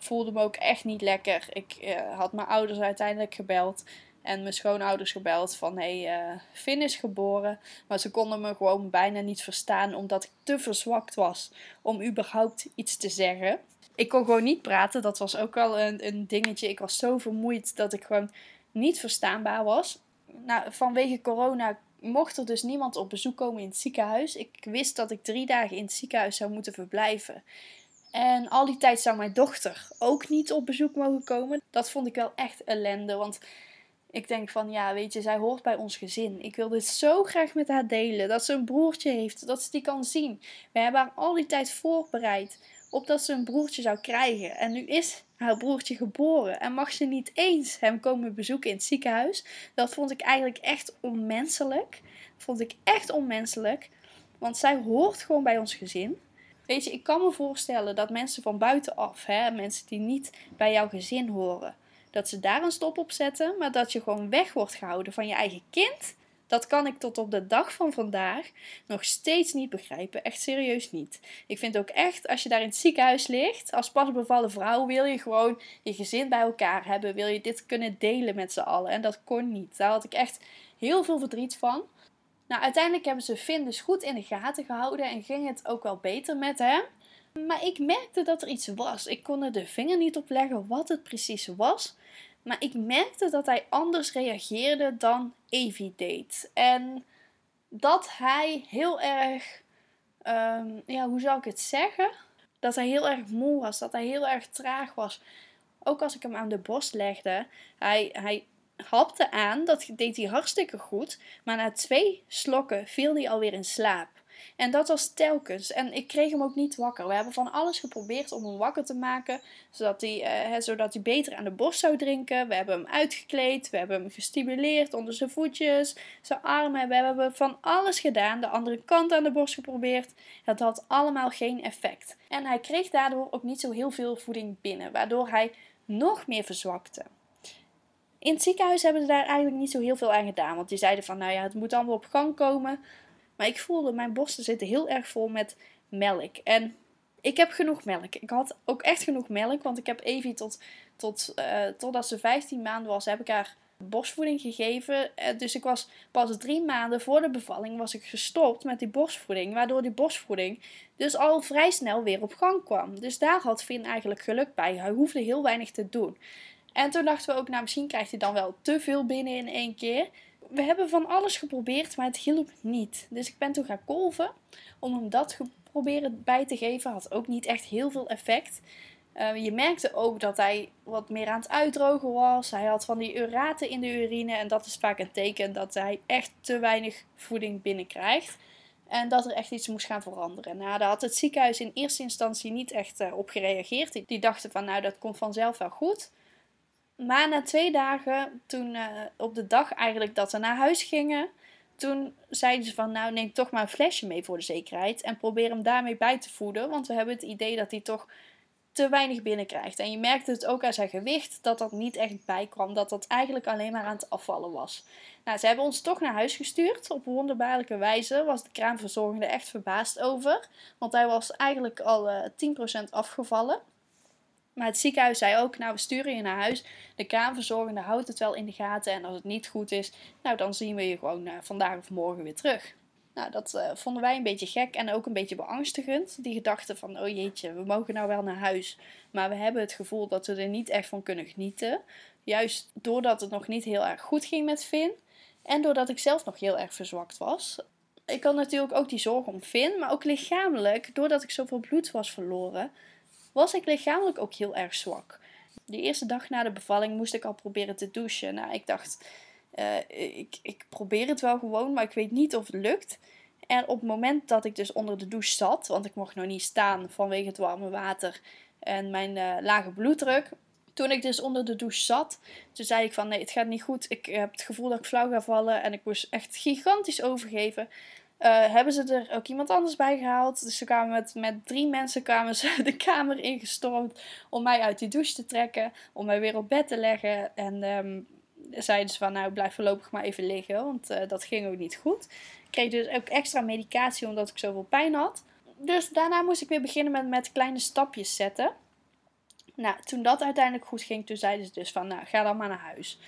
voelde me ook echt niet lekker. Ik uh, had mijn ouders uiteindelijk gebeld. En mijn schoonouders gebeld van hé, hey, uh, Finn is geboren. Maar ze konden me gewoon bijna niet verstaan omdat ik te verzwakt was om überhaupt iets te zeggen. Ik kon gewoon niet praten, dat was ook al een, een dingetje. Ik was zo vermoeid dat ik gewoon niet verstaanbaar was. Nou, vanwege corona mocht er dus niemand op bezoek komen in het ziekenhuis. Ik wist dat ik drie dagen in het ziekenhuis zou moeten verblijven. En al die tijd zou mijn dochter ook niet op bezoek mogen komen. Dat vond ik wel echt ellende. Want ik denk van ja, weet je, zij hoort bij ons gezin. Ik wil dit zo graag met haar delen. Dat ze een broertje heeft, dat ze die kan zien. We hebben haar al die tijd voorbereid op dat ze een broertje zou krijgen. En nu is haar broertje geboren en mag ze niet eens hem komen bezoeken in het ziekenhuis. Dat vond ik eigenlijk echt onmenselijk. Dat vond ik echt onmenselijk. Want zij hoort gewoon bij ons gezin. Weet je, ik kan me voorstellen dat mensen van buitenaf, hè, mensen die niet bij jouw gezin horen, dat ze daar een stop op zetten, maar dat je gewoon weg wordt gehouden van je eigen kind. Dat kan ik tot op de dag van vandaag nog steeds niet begrijpen. Echt serieus niet. Ik vind ook echt, als je daar in het ziekenhuis ligt, als pasbevallen vrouw, wil je gewoon je gezin bij elkaar hebben. Wil je dit kunnen delen met z'n allen. En dat kon niet. Daar had ik echt heel veel verdriet van. Nou, uiteindelijk hebben ze Finn dus goed in de gaten gehouden en ging het ook wel beter met hem. Maar ik merkte dat er iets was. Ik kon er de vinger niet op leggen wat het precies was. Maar ik merkte dat hij anders reageerde dan Evie deed. En dat hij heel erg, ehm, ja, hoe zou ik het zeggen? Dat hij heel erg moe was, dat hij heel erg traag was. Ook als ik hem aan de borst legde, hij, hij hapte aan, dat deed hij hartstikke goed. Maar na twee slokken viel hij alweer in slaap. En dat was telkens. En ik kreeg hem ook niet wakker. We hebben van alles geprobeerd om hem wakker te maken. Zodat hij, uh, zodat hij beter aan de borst zou drinken. We hebben hem uitgekleed. We hebben hem gestimuleerd onder zijn voetjes, zijn armen. We hebben van alles gedaan. De andere kant aan de borst geprobeerd. Het had allemaal geen effect. En hij kreeg daardoor ook niet zo heel veel voeding binnen. Waardoor hij nog meer verzwakte. In het ziekenhuis hebben ze daar eigenlijk niet zo heel veel aan gedaan. Want die zeiden van, nou ja, het moet allemaal op gang komen. Maar ik voelde, mijn borsten zitten heel erg vol met melk. En ik heb genoeg melk. Ik had ook echt genoeg melk. Want ik heb Evie tot, tot, uh, totdat ze 15 maanden was, heb ik haar borstvoeding gegeven. Uh, dus ik was pas drie maanden voor de bevalling was ik gestopt met die borstvoeding. Waardoor die borstvoeding dus al vrij snel weer op gang kwam. Dus daar had Finn eigenlijk geluk bij. Hij hoefde heel weinig te doen. En toen dachten we ook, nou misschien krijgt hij dan wel te veel binnen in één keer we hebben van alles geprobeerd, maar het hielp niet. Dus ik ben toen gaan kolven om hem dat proberen bij te geven. Had ook niet echt heel veel effect. Uh, je merkte ook dat hij wat meer aan het uitdrogen was. Hij had van die uraten in de urine. En dat is vaak een teken dat hij echt te weinig voeding binnenkrijgt. En dat er echt iets moest gaan veranderen. Nou, daar had het ziekenhuis in eerste instantie niet echt uh, op gereageerd. Die dachten van, nou, dat komt vanzelf wel goed. Maar na twee dagen, toen uh, op de dag eigenlijk dat we naar huis gingen, toen zeiden ze van nou neem toch maar een flesje mee voor de zekerheid en probeer hem daarmee bij te voeden, want we hebben het idee dat hij toch te weinig binnenkrijgt. En je merkte het ook aan zijn gewicht dat dat niet echt bijkwam, dat dat eigenlijk alleen maar aan het afvallen was. Nou, ze hebben ons toch naar huis gestuurd. Op wonderbaarlijke wijze was de kraamverzorgende echt verbaasd over, want hij was eigenlijk al uh, eh, 10% afgevallen. Maar het ziekenhuis zei ook, nou we sturen je naar huis. De kraamverzorgende houdt het wel in de gaten. En als het niet goed is, nou dan zien we je gewoon uh, vandaag of morgen weer terug. Nou, dat uh, vonden wij een beetje gek en ook een beetje beangstigend. Die gedachte van, oh jeetje, we mogen nou wel naar huis. Maar we hebben het gevoel dat we er niet echt van kunnen genieten. Juist doordat het nog niet heel erg goed ging met Finn. En doordat ik zelf nog heel erg verzwakt was. ik had natuurlijk ook die zorg om Finn, maar ook lichamelijk, doordat ik zoveel bloed was verloren, was ik lichamelijk ook heel erg zwak. De eerste dag na de bevalling moest ik al proberen te douchen. Nou, ik dacht, uh, ik, ik probeer het wel gewoon, maar ik weet niet of het lukt. En op het moment dat ik dus onder de douche zat, want ik mocht nog niet staan vanwege het warme water en mijn uh, lage bloeddruk. Toen ik dus onder de douche zat, toen zei ik van nee, het gaat niet goed. Ik heb het gevoel dat ik flauw ga vallen en ik moest echt gigantisch overgeven. Uh, hebben ze er ook iemand anders bij gehaald. Dus ze kwamen met, met drie mensen kwamen ze de kamer ingestormd om mij uit die douche te trekken. Om mij weer op bed te leggen. En um, zeiden ze van nou blijf voorlopig maar even liggen. Want uh, dat ging ook niet goed. Ik kreeg dus ook extra medicatie omdat ik zoveel pijn had. Dus daarna moest ik weer beginnen met, met kleine stapjes zetten. Nou, toen dat uiteindelijk goed ging, toen zeiden ze dus van nou ga dan maar naar huis.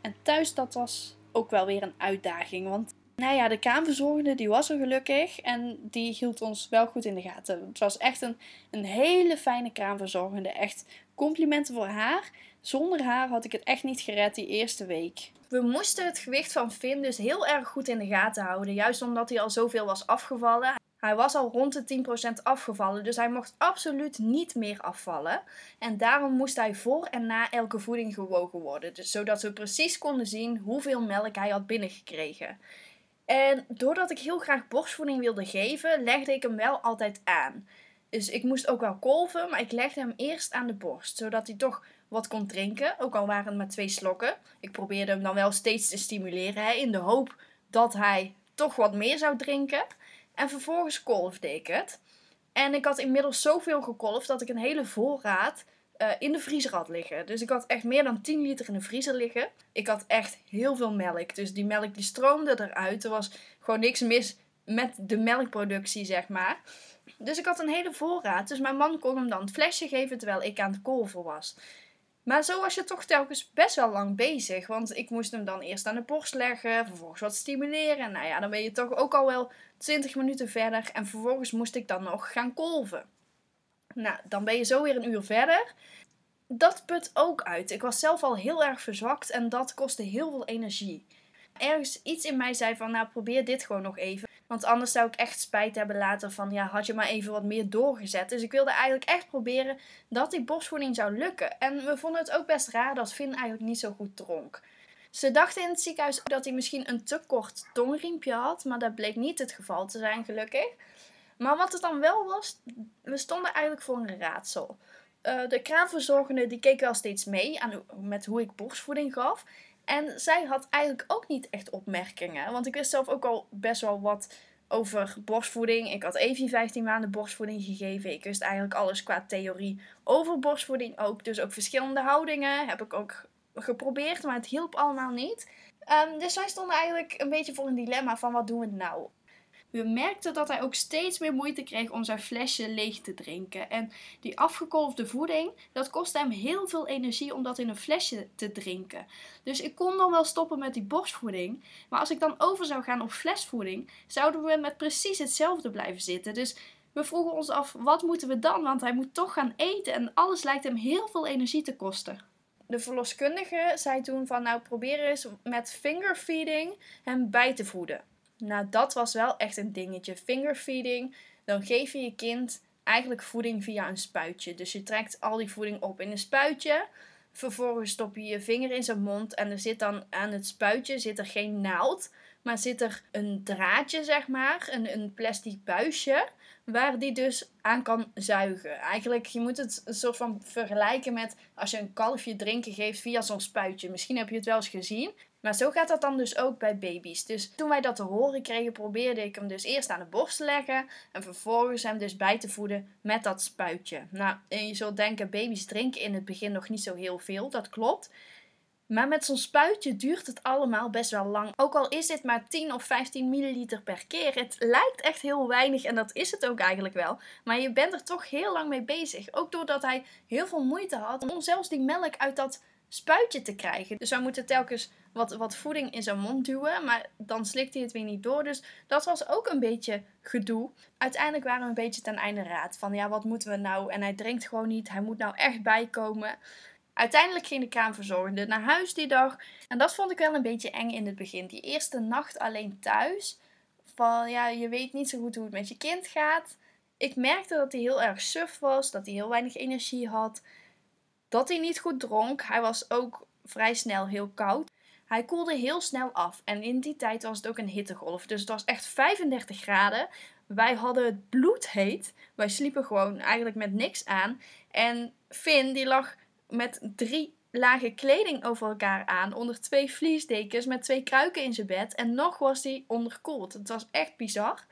En thuis dat was ook wel weer een uitdaging. Want nou ja, de kraamverzorgende die was er gelukkig en die hield ons wel goed in de gaten. Het was echt een, een hele fijne kraamverzorgende. Echt complimenten voor haar. Zonder haar had ik het echt niet gered die eerste week. We moesten het gewicht van Finn dus heel erg goed in de gaten houden. Juist omdat hij al zoveel was afgevallen. Hij was al rond de 10% afgevallen, dus hij mocht absoluut niet meer afvallen. En daarom moest hij voor en na elke voeding gewogen worden. Dus zodat we precies konden zien hoeveel melk hij had binnengekregen. En doordat ik heel graag borstvoeding wilde geven, legde ik hem wel altijd aan. Dus ik moest ook wel kolven, maar ik legde hem eerst aan de borst, zodat hij toch wat kon drinken, ook al waren het maar twee slokken. Ik probeerde hem dan wel steeds te stimuleren, hè, in de hoop dat hij toch wat meer zou drinken. En vervolgens kolfde ik het. En ik had inmiddels zoveel gekolfd dat ik een hele voorraad uh, in de vriezer had liggen. Dus ik had echt meer dan 10 liter in de vriezer liggen. Ik had echt heel veel melk. Dus die melk die stroomde eruit. Er was gewoon niks mis met de melkproductie, zeg maar. Dus ik had een hele voorraad. Dus mijn man kon hem dan het flesje geven terwijl ik aan het kolven was. Maar zo was je toch telkens best wel lang bezig. Want ik moest hem dan eerst aan de borst leggen, vervolgens wat stimuleren. Nou ja, dan ben je toch ook al wel 20 minuten verder. En vervolgens moest ik dan nog gaan kolven. Nou, dan ben je zo weer een uur verder. Dat put ook uit. Ik was zelf al heel erg verzwakt en dat kostte heel veel energie. Ergens iets in mij zei van, nou probeer dit gewoon nog even. Want anders zou ik echt spijt hebben later van, ja, had je maar even wat meer doorgezet. Dus ik wilde eigenlijk echt proberen dat die borstvoeding zou lukken. En we vonden het ook best raar dat Finn eigenlijk niet zo goed dronk. Ze dachten in het ziekenhuis dat hij misschien een te kort tongriempje had, maar dat bleek niet het geval te zijn, gelukkig. Maar wat het dan wel was, we stonden eigenlijk voor een raadsel. Uh, de kraamverzorgende die keek wel steeds mee aan, met hoe ik borstvoeding gaf. En zij had eigenlijk ook niet echt opmerkingen. Want ik wist zelf ook al best wel wat over borstvoeding. Ik had Evie 15 maanden borstvoeding gegeven. Ik wist eigenlijk alles qua theorie over borstvoeding ook. Dus ook verschillende houdingen heb ik ook geprobeerd, maar het hielp allemaal niet. Um, dus wij stonden eigenlijk een beetje voor een dilemma van wat doen we nou? We merkten dat hij ook steeds meer moeite kreeg om zijn flesje leeg te drinken. En die afgekolfde voeding, dat kostte hem heel veel energie om dat in een flesje te drinken. Dus ik kon dan wel stoppen met die borstvoeding. Maar als ik dan over zou gaan op flesvoeding, zouden we met precies hetzelfde blijven zitten. Dus we vroegen ons af, wat moeten we dan? Want hij moet toch gaan eten en alles lijkt hem heel veel energie te kosten de verloskundige zei toen van nou probeer eens met fingerfeeding hem bij te voeden. Nou, dat was wel echt een dingetje. Fingerfeeding, dan geef je je kind eigenlijk voeding via een spuitje. Dus je trekt al die voeding op in een spuitje. Vervolgens stop je je vinger in zijn mond en er zit dan aan het spuitje zit er geen naald, maar zit er een draadje, zeg maar, een, een plastic buisje, waar die dus aan kan zuigen. Eigenlijk, je moet het een soort van vergelijken met als je een kalfje drinken geeft via zo'n spuitje. Misschien heb je het wel eens gezien. Maar zo gaat dat dan dus ook bij baby's. Dus toen wij dat te horen kregen, probeerde ik hem dus eerst aan de borst te leggen. En vervolgens hem dus bij te voeden met dat spuitje. Nou, en je zult denken, baby's drinken in het begin nog niet zo heel veel. Dat klopt. Maar met zo'n spuitje duurt het allemaal best wel lang. Ook al is dit maar 10 of 15 milliliter per keer. Het lijkt echt heel weinig en dat is het ook eigenlijk wel. Maar je bent er toch heel lang mee bezig. Ook doordat hij heel veel moeite had om zelfs die melk uit dat spuitje te krijgen. Dus wij moeten telkens wat, wat voeding in zijn mond duwen, maar dan slikt hij het weer niet door. Dus dat was ook een beetje gedoe. Uiteindelijk waren we een beetje ten einde raad van ja, wat moeten we nou? En hij drinkt gewoon niet, hij moet nou echt bijkomen. Uiteindelijk ging de kraamverzorgende naar huis die dag. En dat vond ik wel een beetje eng in het begin. Die eerste nacht alleen thuis van ja, je weet niet zo goed hoe het met je kind gaat. Ik merkte dat hij heel erg suf was, dat hij heel weinig energie had, dat hij niet goed dronk. Hij was ook vrij snel heel koud. Hij koelde heel snel af en in die tijd was het ook een hittegolf. Dus het was echt 35 graden. Wij hadden het bloedheet. Wij sliepen gewoon eigenlijk met niks aan. En Finn die lag met drie lagen kleding over elkaar aan. Onder twee vliesdekens met twee kruiken in zijn bed. En nog was hij onderkoeld. Het was echt bizar.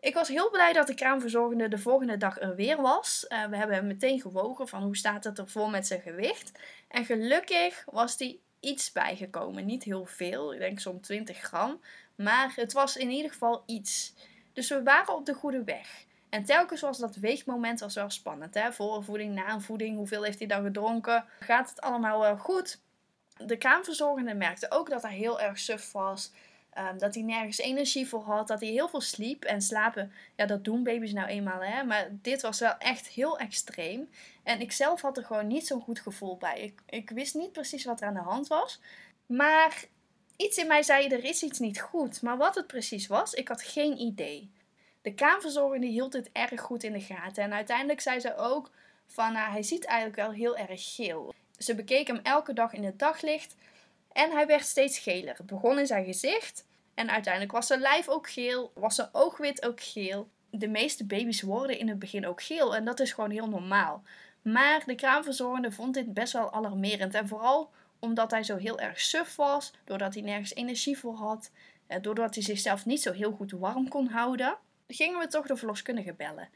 Ik was heel blij dat de kraamverzorgende de volgende dag er weer was. Uh, we hebben hem meteen gewogen van hoe staat het ervoor met zijn gewicht. En gelukkig was hij iets bijgekomen. Niet heel veel, ik denk zo'n 20 gram. Maar het was in ieder geval iets. Dus we waren op de goede weg. En telkens was dat weegmoment was wel spannend. Hè? Voor een voeding, na een voeding, hoeveel heeft hij dan gedronken? Gaat het allemaal wel goed? De kraamverzorgende merkte ook dat hij heel erg suf was. Ehm, dat hij nergens energie voor had. Dat hij heel veel sliep. En slapen, ja, dat doen baby's nou eenmaal. Hè? Maar dit was wel echt heel extreem. En ik zelf had er gewoon niet zo'n goed gevoel bij. Ik, ik wist niet precies wat er aan de hand was. Maar iets in mij zei, er is iets niet goed. Maar wat het precies was, ik had geen idee. De kraamverzorgende hield het erg goed in de gaten. En uiteindelijk zei ze ook van, nou, hij ziet eigenlijk wel heel erg geel. Ze bekeek hem elke dag in het daglicht. En hij werd steeds geler. Het begon in zijn gezicht. En uiteindelijk was zijn lijf ook geel. Was zijn oogwit ook geel. De meeste baby's worden in het begin ook geel. En dat is gewoon heel normaal. Maar de kraamverzorgende vond dit best wel alarmerend. En vooral omdat hij zo heel erg suf was. Doordat hij nergens energie voor had. Doordat hij zichzelf niet zo heel goed warm kon houden. Gingen we toch de verloskundige bellen.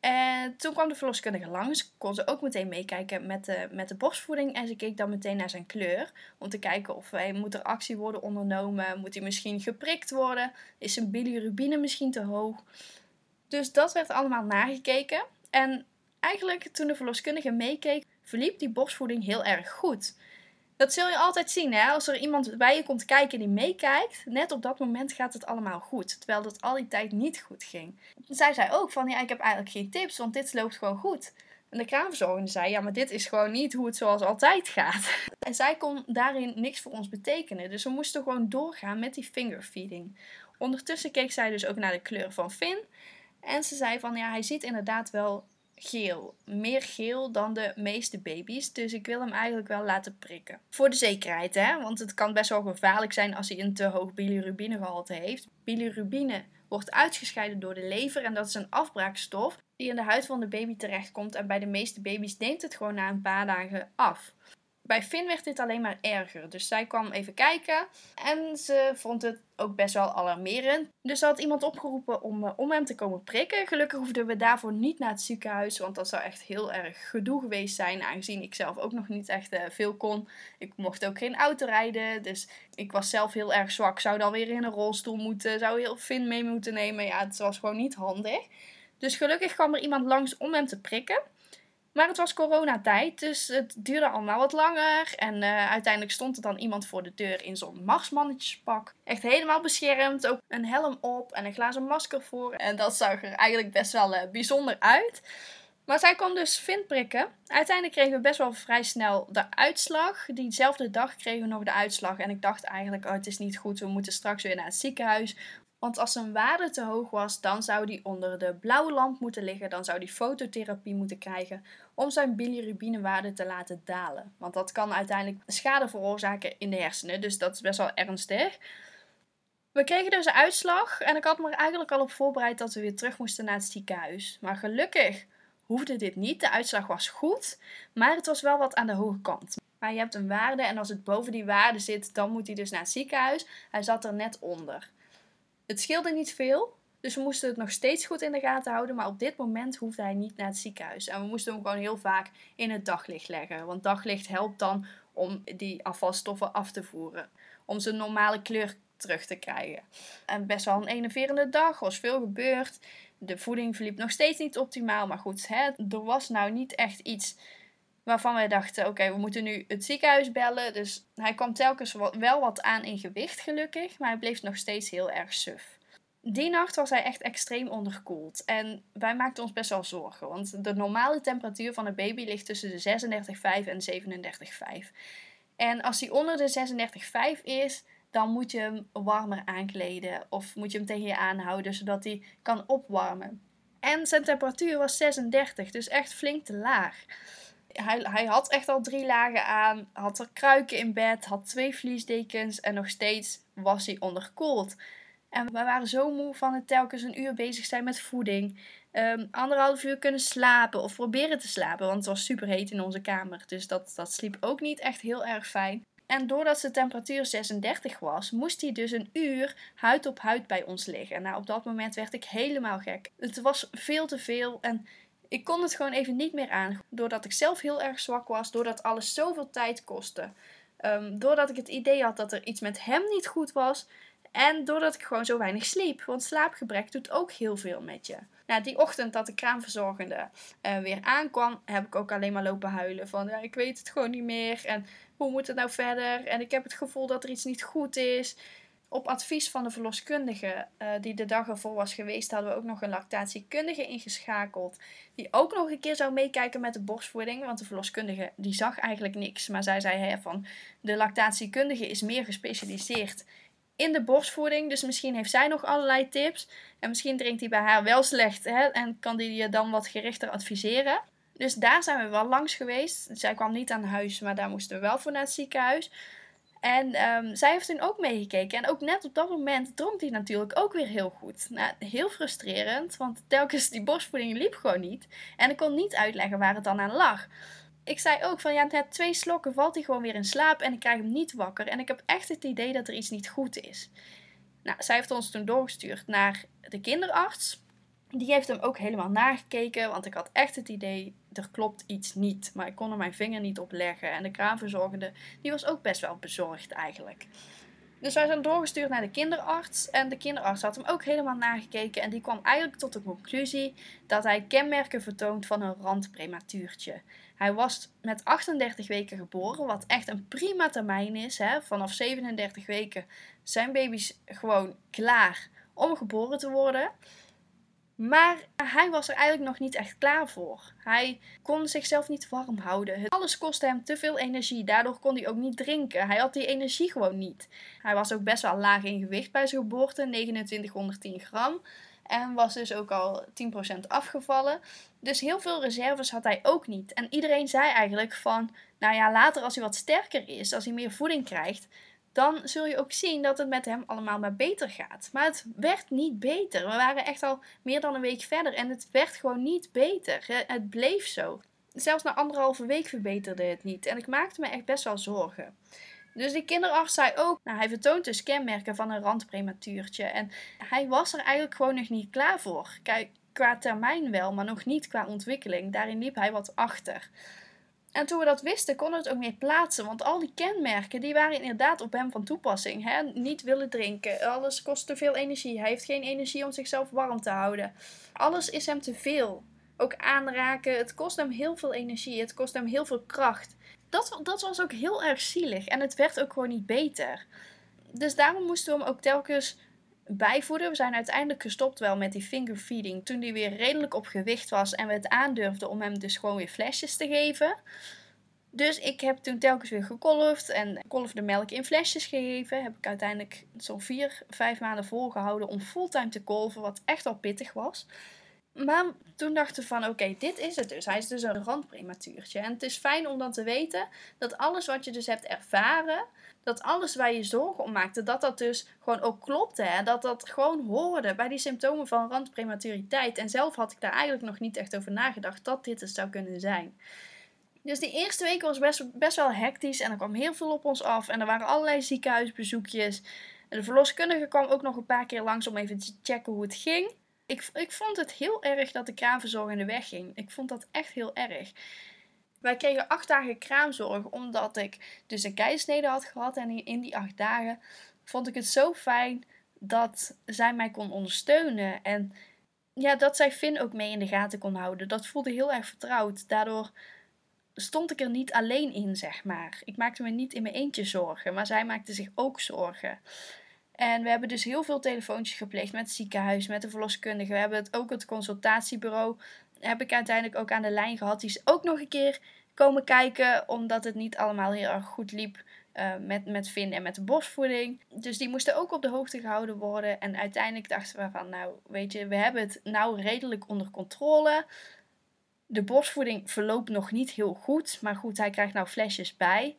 En toen kwam de verloskundige langs, kon ze ook meteen meekijken met de, met de borstvoeding. En ze keek dan meteen naar zijn kleur. Om te kijken of hij, moet er actie worden ondernomen. Moet hij misschien geprikt worden? Is zijn bilirubine misschien te hoog? Dus dat werd allemaal nagekeken. En eigenlijk toen de verloskundige meekeek, verliep die borstvoeding heel erg goed. Dat zul je altijd zien, hè? Als er iemand bij je komt kijken die meekijkt, net op dat moment gaat het allemaal goed. Terwijl dat al die tijd niet goed ging. Zij zei ook van, ja, ik heb eigenlijk geen tips, want dit loopt gewoon goed. En de kraamverzorgende zei, ja, maar dit is gewoon niet hoe het zoals altijd gaat. En zij kon daarin niks voor ons betekenen. Dus we moesten gewoon doorgaan met die fingerfeeding. Ondertussen keek zij dus ook naar de kleur van Finn. En ze zei van, ja, hij ziet inderdaad wel geel. Meer geel dan de meeste baby's. Dus ik wil hem eigenlijk wel laten prikken. Voor de zekerheid, hè? Want het kan best wel gevaarlijk zijn als hij een te hoog bilirubinegehalte heeft. Bilirubine wordt uitgescheiden door de lever en dat is een afbraakstof die in de huid van de baby terechtkomt. En bij de meeste baby's neemt het gewoon na een paar dagen af bij Finn werd dit alleen maar erger. Dus zij kwam even kijken en ze vond het ook best wel alarmerend. Dus ze had iemand opgeroepen om, eh, om hem te komen prikken. Gelukkig hoefden we daarvoor niet naar het ziekenhuis, want dat zou echt heel erg gedoe geweest zijn. Aangezien ik zelf ook nog niet echt uh, veel kon. Ik mocht ook geen auto rijden, dus ik was zelf heel erg zwak. Zou dan weer in een rolstoel moeten, zou heel Finn mee moeten nemen. Ja, het was gewoon niet handig. Dus gelukkig kwam er iemand langs om hem te prikken. Maar het was coronatijd, dus het duurde allemaal wat langer. En uh, uiteindelijk stond er dan iemand voor de deur in zo'n marsmannetjespak. Echt helemaal beschermd, ook een helm op en een glazen masker voor. En dat zag er eigenlijk best wel uh, bijzonder uit. Maar zij kon dus Finn prikken. Uiteindelijk kregen we best wel vrij snel de uitslag. Diezelfde dag kregen we nog de uitslag. En ik dacht eigenlijk, oh, het is niet goed, we moeten straks weer naar het ziekenhuis. Want als zijn waarde te hoog was, dan zou hij onder de blauwe lamp moeten liggen. Dan zou hij fototherapie moeten krijgen om zijn bilirubinewaarde te laten dalen. Want dat kan uiteindelijk schade veroorzaken in de hersenen. Dus dat is best wel ernstig. We kregen dus een uitslag en ik had me er eigenlijk al op voorbereid dat we weer terug moesten naar het ziekenhuis. Maar gelukkig hoefde dit niet. De uitslag was goed, maar het was wel wat aan de hoge kant. Maar je hebt een waarde en als het boven die waarde zit, dan moet hij dus naar het ziekenhuis. Hij zat er net onder. Het scheelde niet veel, dus we moesten het nog steeds goed in de gaten houden. Maar op dit moment hoefde hij niet naar het ziekenhuis. En we moesten hem gewoon heel vaak in het daglicht leggen. Want daglicht helpt dan om die afvalstoffen af te voeren. Om zijn normale kleur terug te krijgen. En best wel een enerverende dag. was veel gebeurd. De voeding verliep nog steeds niet optimaal. Maar goed, hè, er was nou niet echt iets waarvan wij dachten: oké, we moeten nu het ziekenhuis bellen. Dus hij kwam telkens wel wat aan in gewicht, gelukkig. Maar hij bleef nog steeds heel erg suf. Die nacht was hij echt extreem onderkoeld. En wij maakten ons best wel zorgen. Want de normale temperatuur van een baby ligt tussen de 36,5 en 37,5. En als hij onder de 36,5 is, dan moet je hem warmer aankleden of moet je hem tegen je aanhouden zodat hij kan opwarmen. En zijn temperatuur was 36, dus echt flink te laag. Hij, hij had echt al drie lagen aan, had er kruiken in bed, had twee vliesdekens en nog steeds was hij onderkoeld. En we waren zo moe van het telkens een uur bezig zijn met voeding. Um, anderhalf uur kunnen slapen of proberen te slapen, want het was super heet in onze kamer. Dus dat, dat sliep ook niet echt heel erg fijn. En doordat de temperatuur 36 was, moest hij dus een uur huid op huid bij ons liggen. Nou, op dat moment werd ik helemaal gek. Het was veel te veel en ik kon het gewoon even niet meer aan. Doordat ik zelf heel erg zwak was, doordat alles zoveel tijd kostte. Um, doordat ik het idee had dat er iets met hem niet goed was. En doordat ik gewoon zo weinig sliep. Want slaapgebrek doet ook heel veel met je. Nou, die ochtend dat de kraamverzorgende uh, weer aankwam, heb ik ook alleen maar lopen huilen. Van ja, ik weet het gewoon niet meer. En hoe moet het nou verder? En ik heb het gevoel dat er iets niet goed is. Op advies van de verloskundige, uh, die de dag ervoor was geweest, hadden we ook nog een lactatiekundige ingeschakeld. Die ook nog een keer zou meekijken met de borstvoeding. Want de verloskundige die zag eigenlijk niks. Maar zij zei hè, van de lactatiekundige is meer gespecialiseerd in de borstvoeding. Dus misschien heeft zij nog allerlei tips. En misschien drinkt hij bij haar wel slecht. Hè, en kan die je dan wat gerichter adviseren. Dus daar zijn we wel langs geweest. Zij kwam niet aan huis, maar daar moesten we wel voor naar het ziekenhuis. En um, zij heeft toen ook meegekeken. En ook net op dat moment dronk hij natuurlijk ook weer heel goed. Nou, heel frustrerend, want telkens die borstvoeding liep gewoon niet. En ik kon niet uitleggen waar het dan aan lag. Ik zei ook van ja, net twee slokken valt hij gewoon weer in slaap en ik krijg hem niet wakker. En ik heb echt het idee dat er iets niet goed is. Nou, zij heeft ons toen doorgestuurd naar de kinderarts. Die heeft hem ook helemaal nagekeken, want ik had echt het idee, er klopt iets niet. Maar ik kon er mijn vinger niet op leggen. En de kraamverzorgende, die was ook best wel bezorgd eigenlijk. Dus wij zijn doorgestuurd naar de kinderarts. En de kinderarts had hem ook helemaal nagekeken. En die kwam eigenlijk tot de conclusie dat hij kenmerken vertoont van een randprematuurtje. Hij was met 38 weken geboren, wat echt een prima termijn is. Hè? Vanaf 37 weken zijn baby's gewoon klaar om geboren te worden. Maar hij was er eigenlijk nog niet echt klaar voor. Hij kon zichzelf niet warm houden. Alles kostte hem te veel energie. Daardoor kon hij ook niet drinken. Hij had die energie gewoon niet. Hij was ook best wel laag in gewicht bij zijn geboorte, 2910 gram. En was dus ook al 10% afgevallen. Dus heel veel reserves had hij ook niet. En iedereen zei eigenlijk van, nou ja, later als hij wat sterker is, als hij meer voeding krijgt, dan zul je ook zien dat het met hem allemaal maar beter gaat. Maar het werd niet beter. We waren echt al meer dan een week verder en het werd gewoon niet beter. Het bleef zo. Zelfs na anderhalve week verbeterde het niet. En ik maakte me echt best wel zorgen. Dus die kinderarts zei ook, nou hij vertoont dus kenmerken van een randprematuurtje. En hij was er eigenlijk gewoon nog niet klaar voor. Kijk, qua termijn wel, maar nog niet qua ontwikkeling. Daarin liep hij wat achter. En toen we dat wisten, konden we het ook meer plaatsen. Want al die kenmerken, die waren inderdaad op hem van toepassing. Hè? Niet willen drinken, alles kost te veel energie. Hij heeft geen energie om zichzelf warm te houden. Alles is hem te veel. Ook aanraken, het kost hem heel veel energie. Het kost hem heel veel kracht. Dat, dat was ook heel erg zielig. En het werd ook gewoon niet beter. Dus daarom moesten we hem ook telkens bijvoeden. We zijn uiteindelijk gestopt wel met die fingerfeeding toen hij weer redelijk op gewicht was en we het aandurfden om hem dus gewoon weer flesjes te geven. Dus ik heb toen telkens weer gekolfd en kolfde melk in flesjes gegeven. Heb ik uiteindelijk zo'n vier, vijf maanden volgehouden om fulltime te kolven, wat echt al pittig was. Maar toen dachten we van oké, dit is het dus. Hij is dus een randprematuurtje. En het is fijn om dan te weten dat alles wat je dus hebt ervaren, dat alles waar je zorgen om maakte, dat dat dus gewoon ook klopte. Hè? Dat dat gewoon hoorde bij die symptomen van randprematuriteit. En zelf had ik daar eigenlijk nog niet echt over nagedacht dat dit het zou kunnen zijn. Dus die eerste week was best, best wel hectisch en er kwam heel veel op ons af. En er waren allerlei ziekenhuisbezoekjes. En de verloskundige kwam ook nog een paar keer langs om even te checken hoe het ging. Ik, ik vond het heel erg dat de kraamverzorgende wegging. Ik vond dat echt heel erg. Wij kregen acht dagen kraamzorg omdat ik dus een keisnede had gehad. En in die acht dagen vond ik het zo fijn dat zij mij kon ondersteunen. En ja, dat zij Finn ook mee in de gaten kon houden. Dat voelde heel erg vertrouwd. Daardoor stond ik er niet alleen in, zeg maar. Ik maakte me niet in mijn eentje zorgen, maar zij maakte zich ook zorgen. En we hebben dus heel veel telefoontjes gepleegd met het ziekenhuis, met de verloskundige. We hebben het, ook het consultatiebureau heb ik uiteindelijk ook aan de lijn gehad. Die is ook nog een keer komen kijken, omdat het niet allemaal heel erg goed liep uh, met, met Finn en met de borstvoeding. Dus die moesten ook op de hoogte gehouden worden. En uiteindelijk dachten we van, nou weet je, we hebben het nou redelijk onder controle. De borstvoeding verloopt nog niet heel goed, maar goed, hij krijgt nou flesjes bij.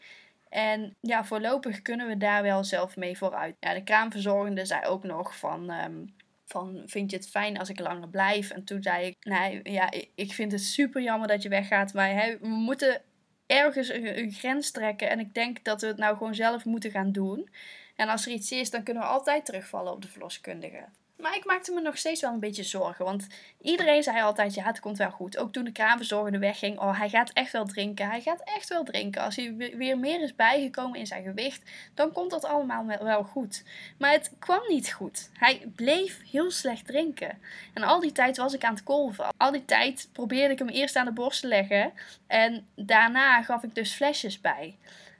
En ja, voorlopig kunnen we daar wel zelf mee vooruit. Ja, de kraamverzorgende zei ook nog van, um, van vind je het fijn als ik langer blijf? En toen zei ik, nee, ja, ik vind het super jammer dat je weggaat, maar we moeten ergens een, grens trekken. En ik denk dat we het nou gewoon zelf moeten gaan doen. En als er iets is, dan kunnen we altijd terugvallen op de verloskundige. Maar ik maakte me nog steeds wel een beetje zorgen. Want iedereen zei altijd: ja, het komt wel goed. Ook toen de kraamverzorgende wegging: oh, hij gaat echt wel drinken. Hij gaat echt wel drinken. Als hij weer meer is bijgekomen in zijn gewicht, dan komt dat allemaal wel goed. Maar het kwam niet goed. Hij bleef heel slecht drinken. En al die tijd was ik aan het kolven. Al die tijd probeerde ik hem eerst aan de borst te leggen. En daarna gaf ik dus flesjes bij.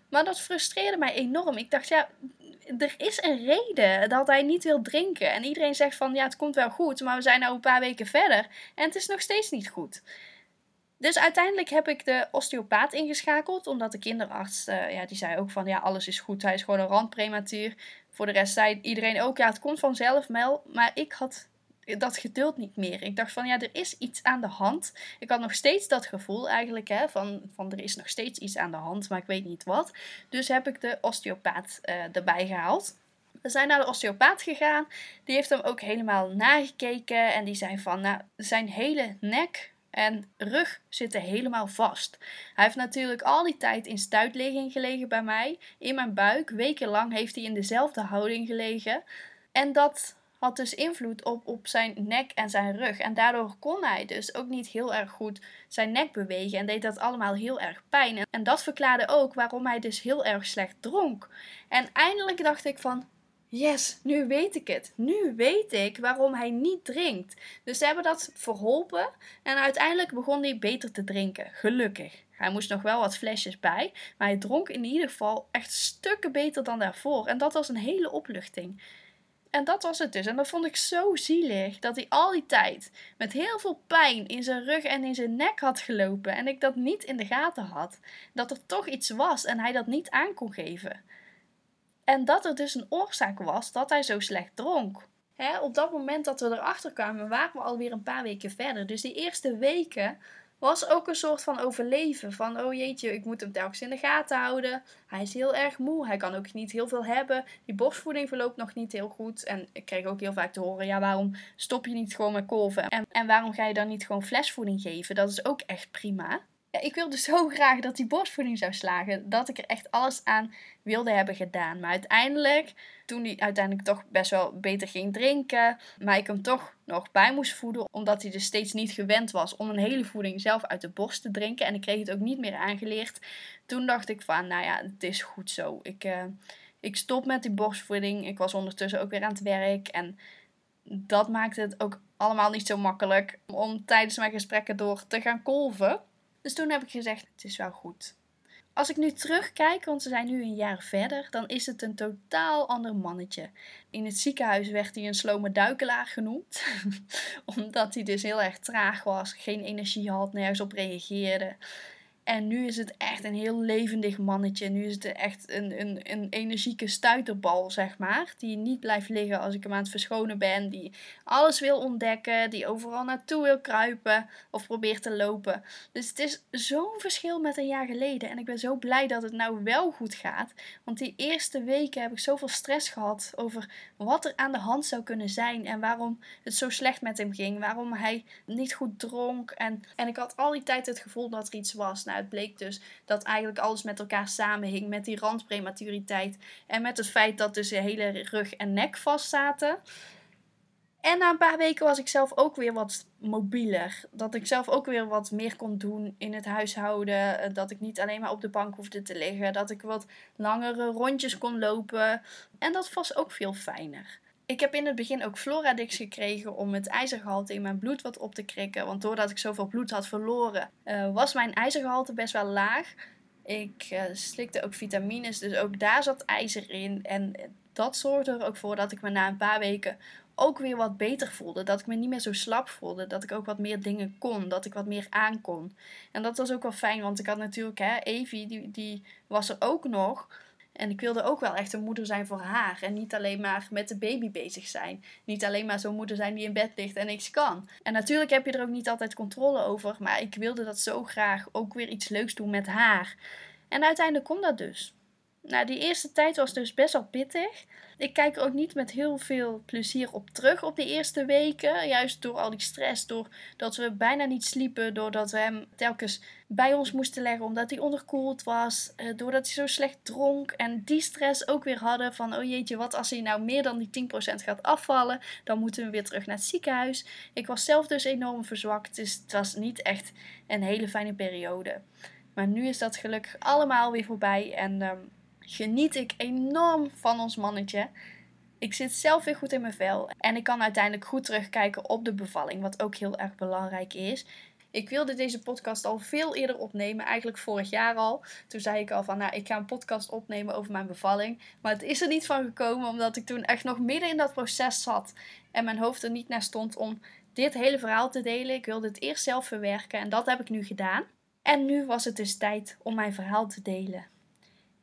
Maar dat frustreerde mij enorm. Ik dacht, ja, er is een reden dat hij niet wil drinken. En iedereen zegt van ja, het komt wel goed, maar we zijn nu een paar weken verder en het is nog steeds niet goed. Dus uiteindelijk heb ik de osteopaat ingeschakeld, omdat de kinderarts, uh, ja, die zei ook van ja, alles is goed, hij is gewoon een randprematuur. Voor de rest zei iedereen ook ja, het komt vanzelf, Mel. Maar ik had dat geduld niet meer. Ik dacht van ja, er is iets aan de hand. Ik had nog steeds dat gevoel eigenlijk hè, van, van er is nog steeds iets aan de hand, maar ik weet niet wat. Dus heb ik de osteopaat uh, erbij gehaald. We zijn naar de osteopaat gegaan. Die heeft hem ook helemaal nagekeken en die zei van nou, zijn hele nek en rug zitten helemaal vast. Hij heeft natuurlijk al die tijd in stuitligging gelegen bij mij, in mijn buik. Wekenlang heeft hij in dezelfde houding gelegen. En dat had dus invloed op, op zijn nek en zijn rug. En daardoor kon hij dus ook niet heel erg goed zijn nek bewegen en deed dat allemaal heel erg pijn. En, dat verklaarde ook waarom hij dus heel erg slecht dronk. En eindelijk dacht ik van, yes, nu weet ik het. Nu weet ik waarom hij niet drinkt. Dus ze hebben dat verholpen en uiteindelijk begon hij beter te drinken. Gelukkig. Hij moest nog wel wat flesjes bij, maar hij dronk in ieder geval echt stukken beter dan daarvoor. En dat was een hele opluchting. En dat was het dus. En dat vond ik zo zielig. Dat hij al die tijd met heel veel pijn in zijn rug en in zijn nek had gelopen. En ik dat niet in de gaten had. Dat er toch iets was en hij dat niet aan kon geven. En dat er dus een oorzaak was dat hij zo slecht dronk. op dat moment dat we erachter kwamen, waren we alweer een paar weken verder. Dus die eerste weken was ook een soort van overleven. Van, oh jeetje, ik moet hem telkens in de gaten houden. Hij is heel erg moe. Hij kan ook niet heel veel hebben. Die borstvoeding verloopt nog niet heel goed. En ik kreeg ook heel vaak te horen, ja, waarom stop je niet gewoon met kolven? En, en waarom ga je dan niet gewoon flesvoeding geven? Dat is ook echt prima ik wilde zo graag dat die borstvoeding zou slagen. Dat ik er echt alles aan wilde hebben gedaan. Maar uiteindelijk, toen hij uiteindelijk toch best wel beter ging drinken. Maar ik hem toch nog bij moest voeden. Omdat hij dus steeds niet gewend was om een hele voeding zelf uit de borst te drinken. En ik kreeg het ook niet meer aangeleerd. Toen dacht ik van, nou ja, het is goed zo. Ik, uh, ik stop met die borstvoeding. Ik was ondertussen ook weer aan het werk. En dat maakte het ook allemaal niet zo makkelijk om tijdens mijn gesprekken door te gaan kolven. Dus toen heb ik gezegd: het is wel goed. Als ik nu terugkijk, want we zijn nu een jaar verder, dan is het een totaal ander mannetje. In het ziekenhuis werd hij een slome duikelaar genoemd, omdat hij dus heel erg traag was, geen energie had, nergens op reageerde. En nu is het echt een heel levendig mannetje. Nu is het echt een, een, een energieke stuiterbal, zeg maar. Die niet blijft liggen als ik hem aan het verschonen ben. Die alles wil ontdekken. Die overal naartoe wil kruipen. Of probeert te lopen. Dus het is zo'n verschil met een jaar geleden. En ik ben zo blij dat het nou wel goed gaat. Want die eerste weken heb ik zoveel stress gehad over wat er aan de hand zou kunnen zijn. En waarom het zo slecht met hem ging. Waarom hij niet goed dronk. En, en ik had al die tijd het gevoel dat er iets was. Nou, het bleek dus dat eigenlijk alles met elkaar samenhing. Met die randprematuriteit. En met het feit dat dus de hele rug en nek vast zaten. En na een paar weken was ik zelf ook weer wat mobieler. Dat ik zelf ook weer wat meer kon doen in het huishouden. Eh, dat ik niet alleen maar op de bank hoefde te liggen. Dat ik wat langere rondjes kon lopen. En dat was ook veel fijner. Ik heb in het begin ook Floradix gekregen om het ijzergehalte in mijn bloed wat op te krikken. Want doordat ik zoveel bloed had verloren, uh, was mijn ijzergehalte best wel laag. Ik uh, slikte ook vitamines, dus ook daar zat ijzer in. En dat zorgde er ook voor dat ik me na een paar weken ook weer wat beter voelde. Dat ik me niet meer zo slap voelde. Dat ik ook wat meer dingen kon. Dat ik wat meer aankon. En dat was ook wel fijn, want ik had natuurlijk, hè, Evie, die, die was er ook nog. En ik wilde ook wel echt een moeder zijn voor haar. En niet alleen maar met de baby bezig zijn. Niet alleen maar zo'n moeder zijn die in bed ligt en niks kan. En natuurlijk heb je er ook niet altijd controle over. Maar ik wilde dat zo graag ook weer iets leuks doen met haar. En uiteindelijk kon dat dus. Nou, die eerste tijd was dus best wel pittig. Ik kijk ook niet met heel veel plezier op terug op de eerste weken. Juist door al die stress, doordat we bijna niet sliepen, doordat we hem telkens bij ons moesten leggen omdat hij onderkoeld was, eh, doordat hij zo slecht dronk en die stress ook weer hadden van oh jeetje, wat als hij nou meer dan die 10% gaat afvallen, dan moeten we weer terug naar het ziekenhuis. Ik was zelf dus enorm verzwakt, dus het was niet echt een hele fijne periode. Maar nu is dat gelukkig allemaal weer voorbij en ehm, geniet ik enorm van ons mannetje. Ik zit zelf weer goed in mijn vel en ik kan uiteindelijk goed terugkijken op de bevalling, wat ook heel erg belangrijk is. Ik wilde deze podcast al veel eerder opnemen, eigenlijk vorig jaar al. Toen zei ik al van, nou, ik ga een podcast opnemen over mijn bevalling. Maar het is er niet van gekomen, omdat ik toen echt nog midden in dat proces zat. En mijn hoofd er niet naar stond om dit hele verhaal te delen. Ik wilde het eerst zelf verwerken en dat heb ik nu gedaan. En nu was het dus tijd om mijn verhaal te delen.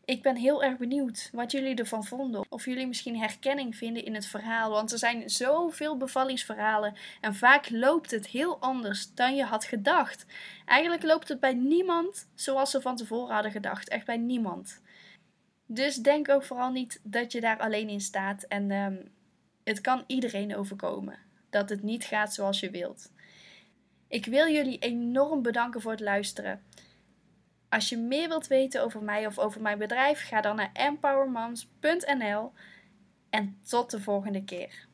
Ik ben heel erg benieuwd wat jullie ervan vonden. Of jullie misschien herkenning vinden in het verhaal. Want er zijn zoveel bevallingsverhalen. En vaak loopt het heel anders dan je had gedacht. Eigenlijk loopt het bij niemand zoals ze van tevoren hadden gedacht. Echt bij niemand. Dus denk ook vooral niet dat je daar alleen in staat. En ehm, het kan iedereen overkomen. Dat het niet gaat zoals je wilt. Ik wil jullie enorm bedanken voor het luisteren. Als je meer wilt weten over mij of over mijn bedrijf, ga dan naar empowermoms.nl en tot de volgende keer.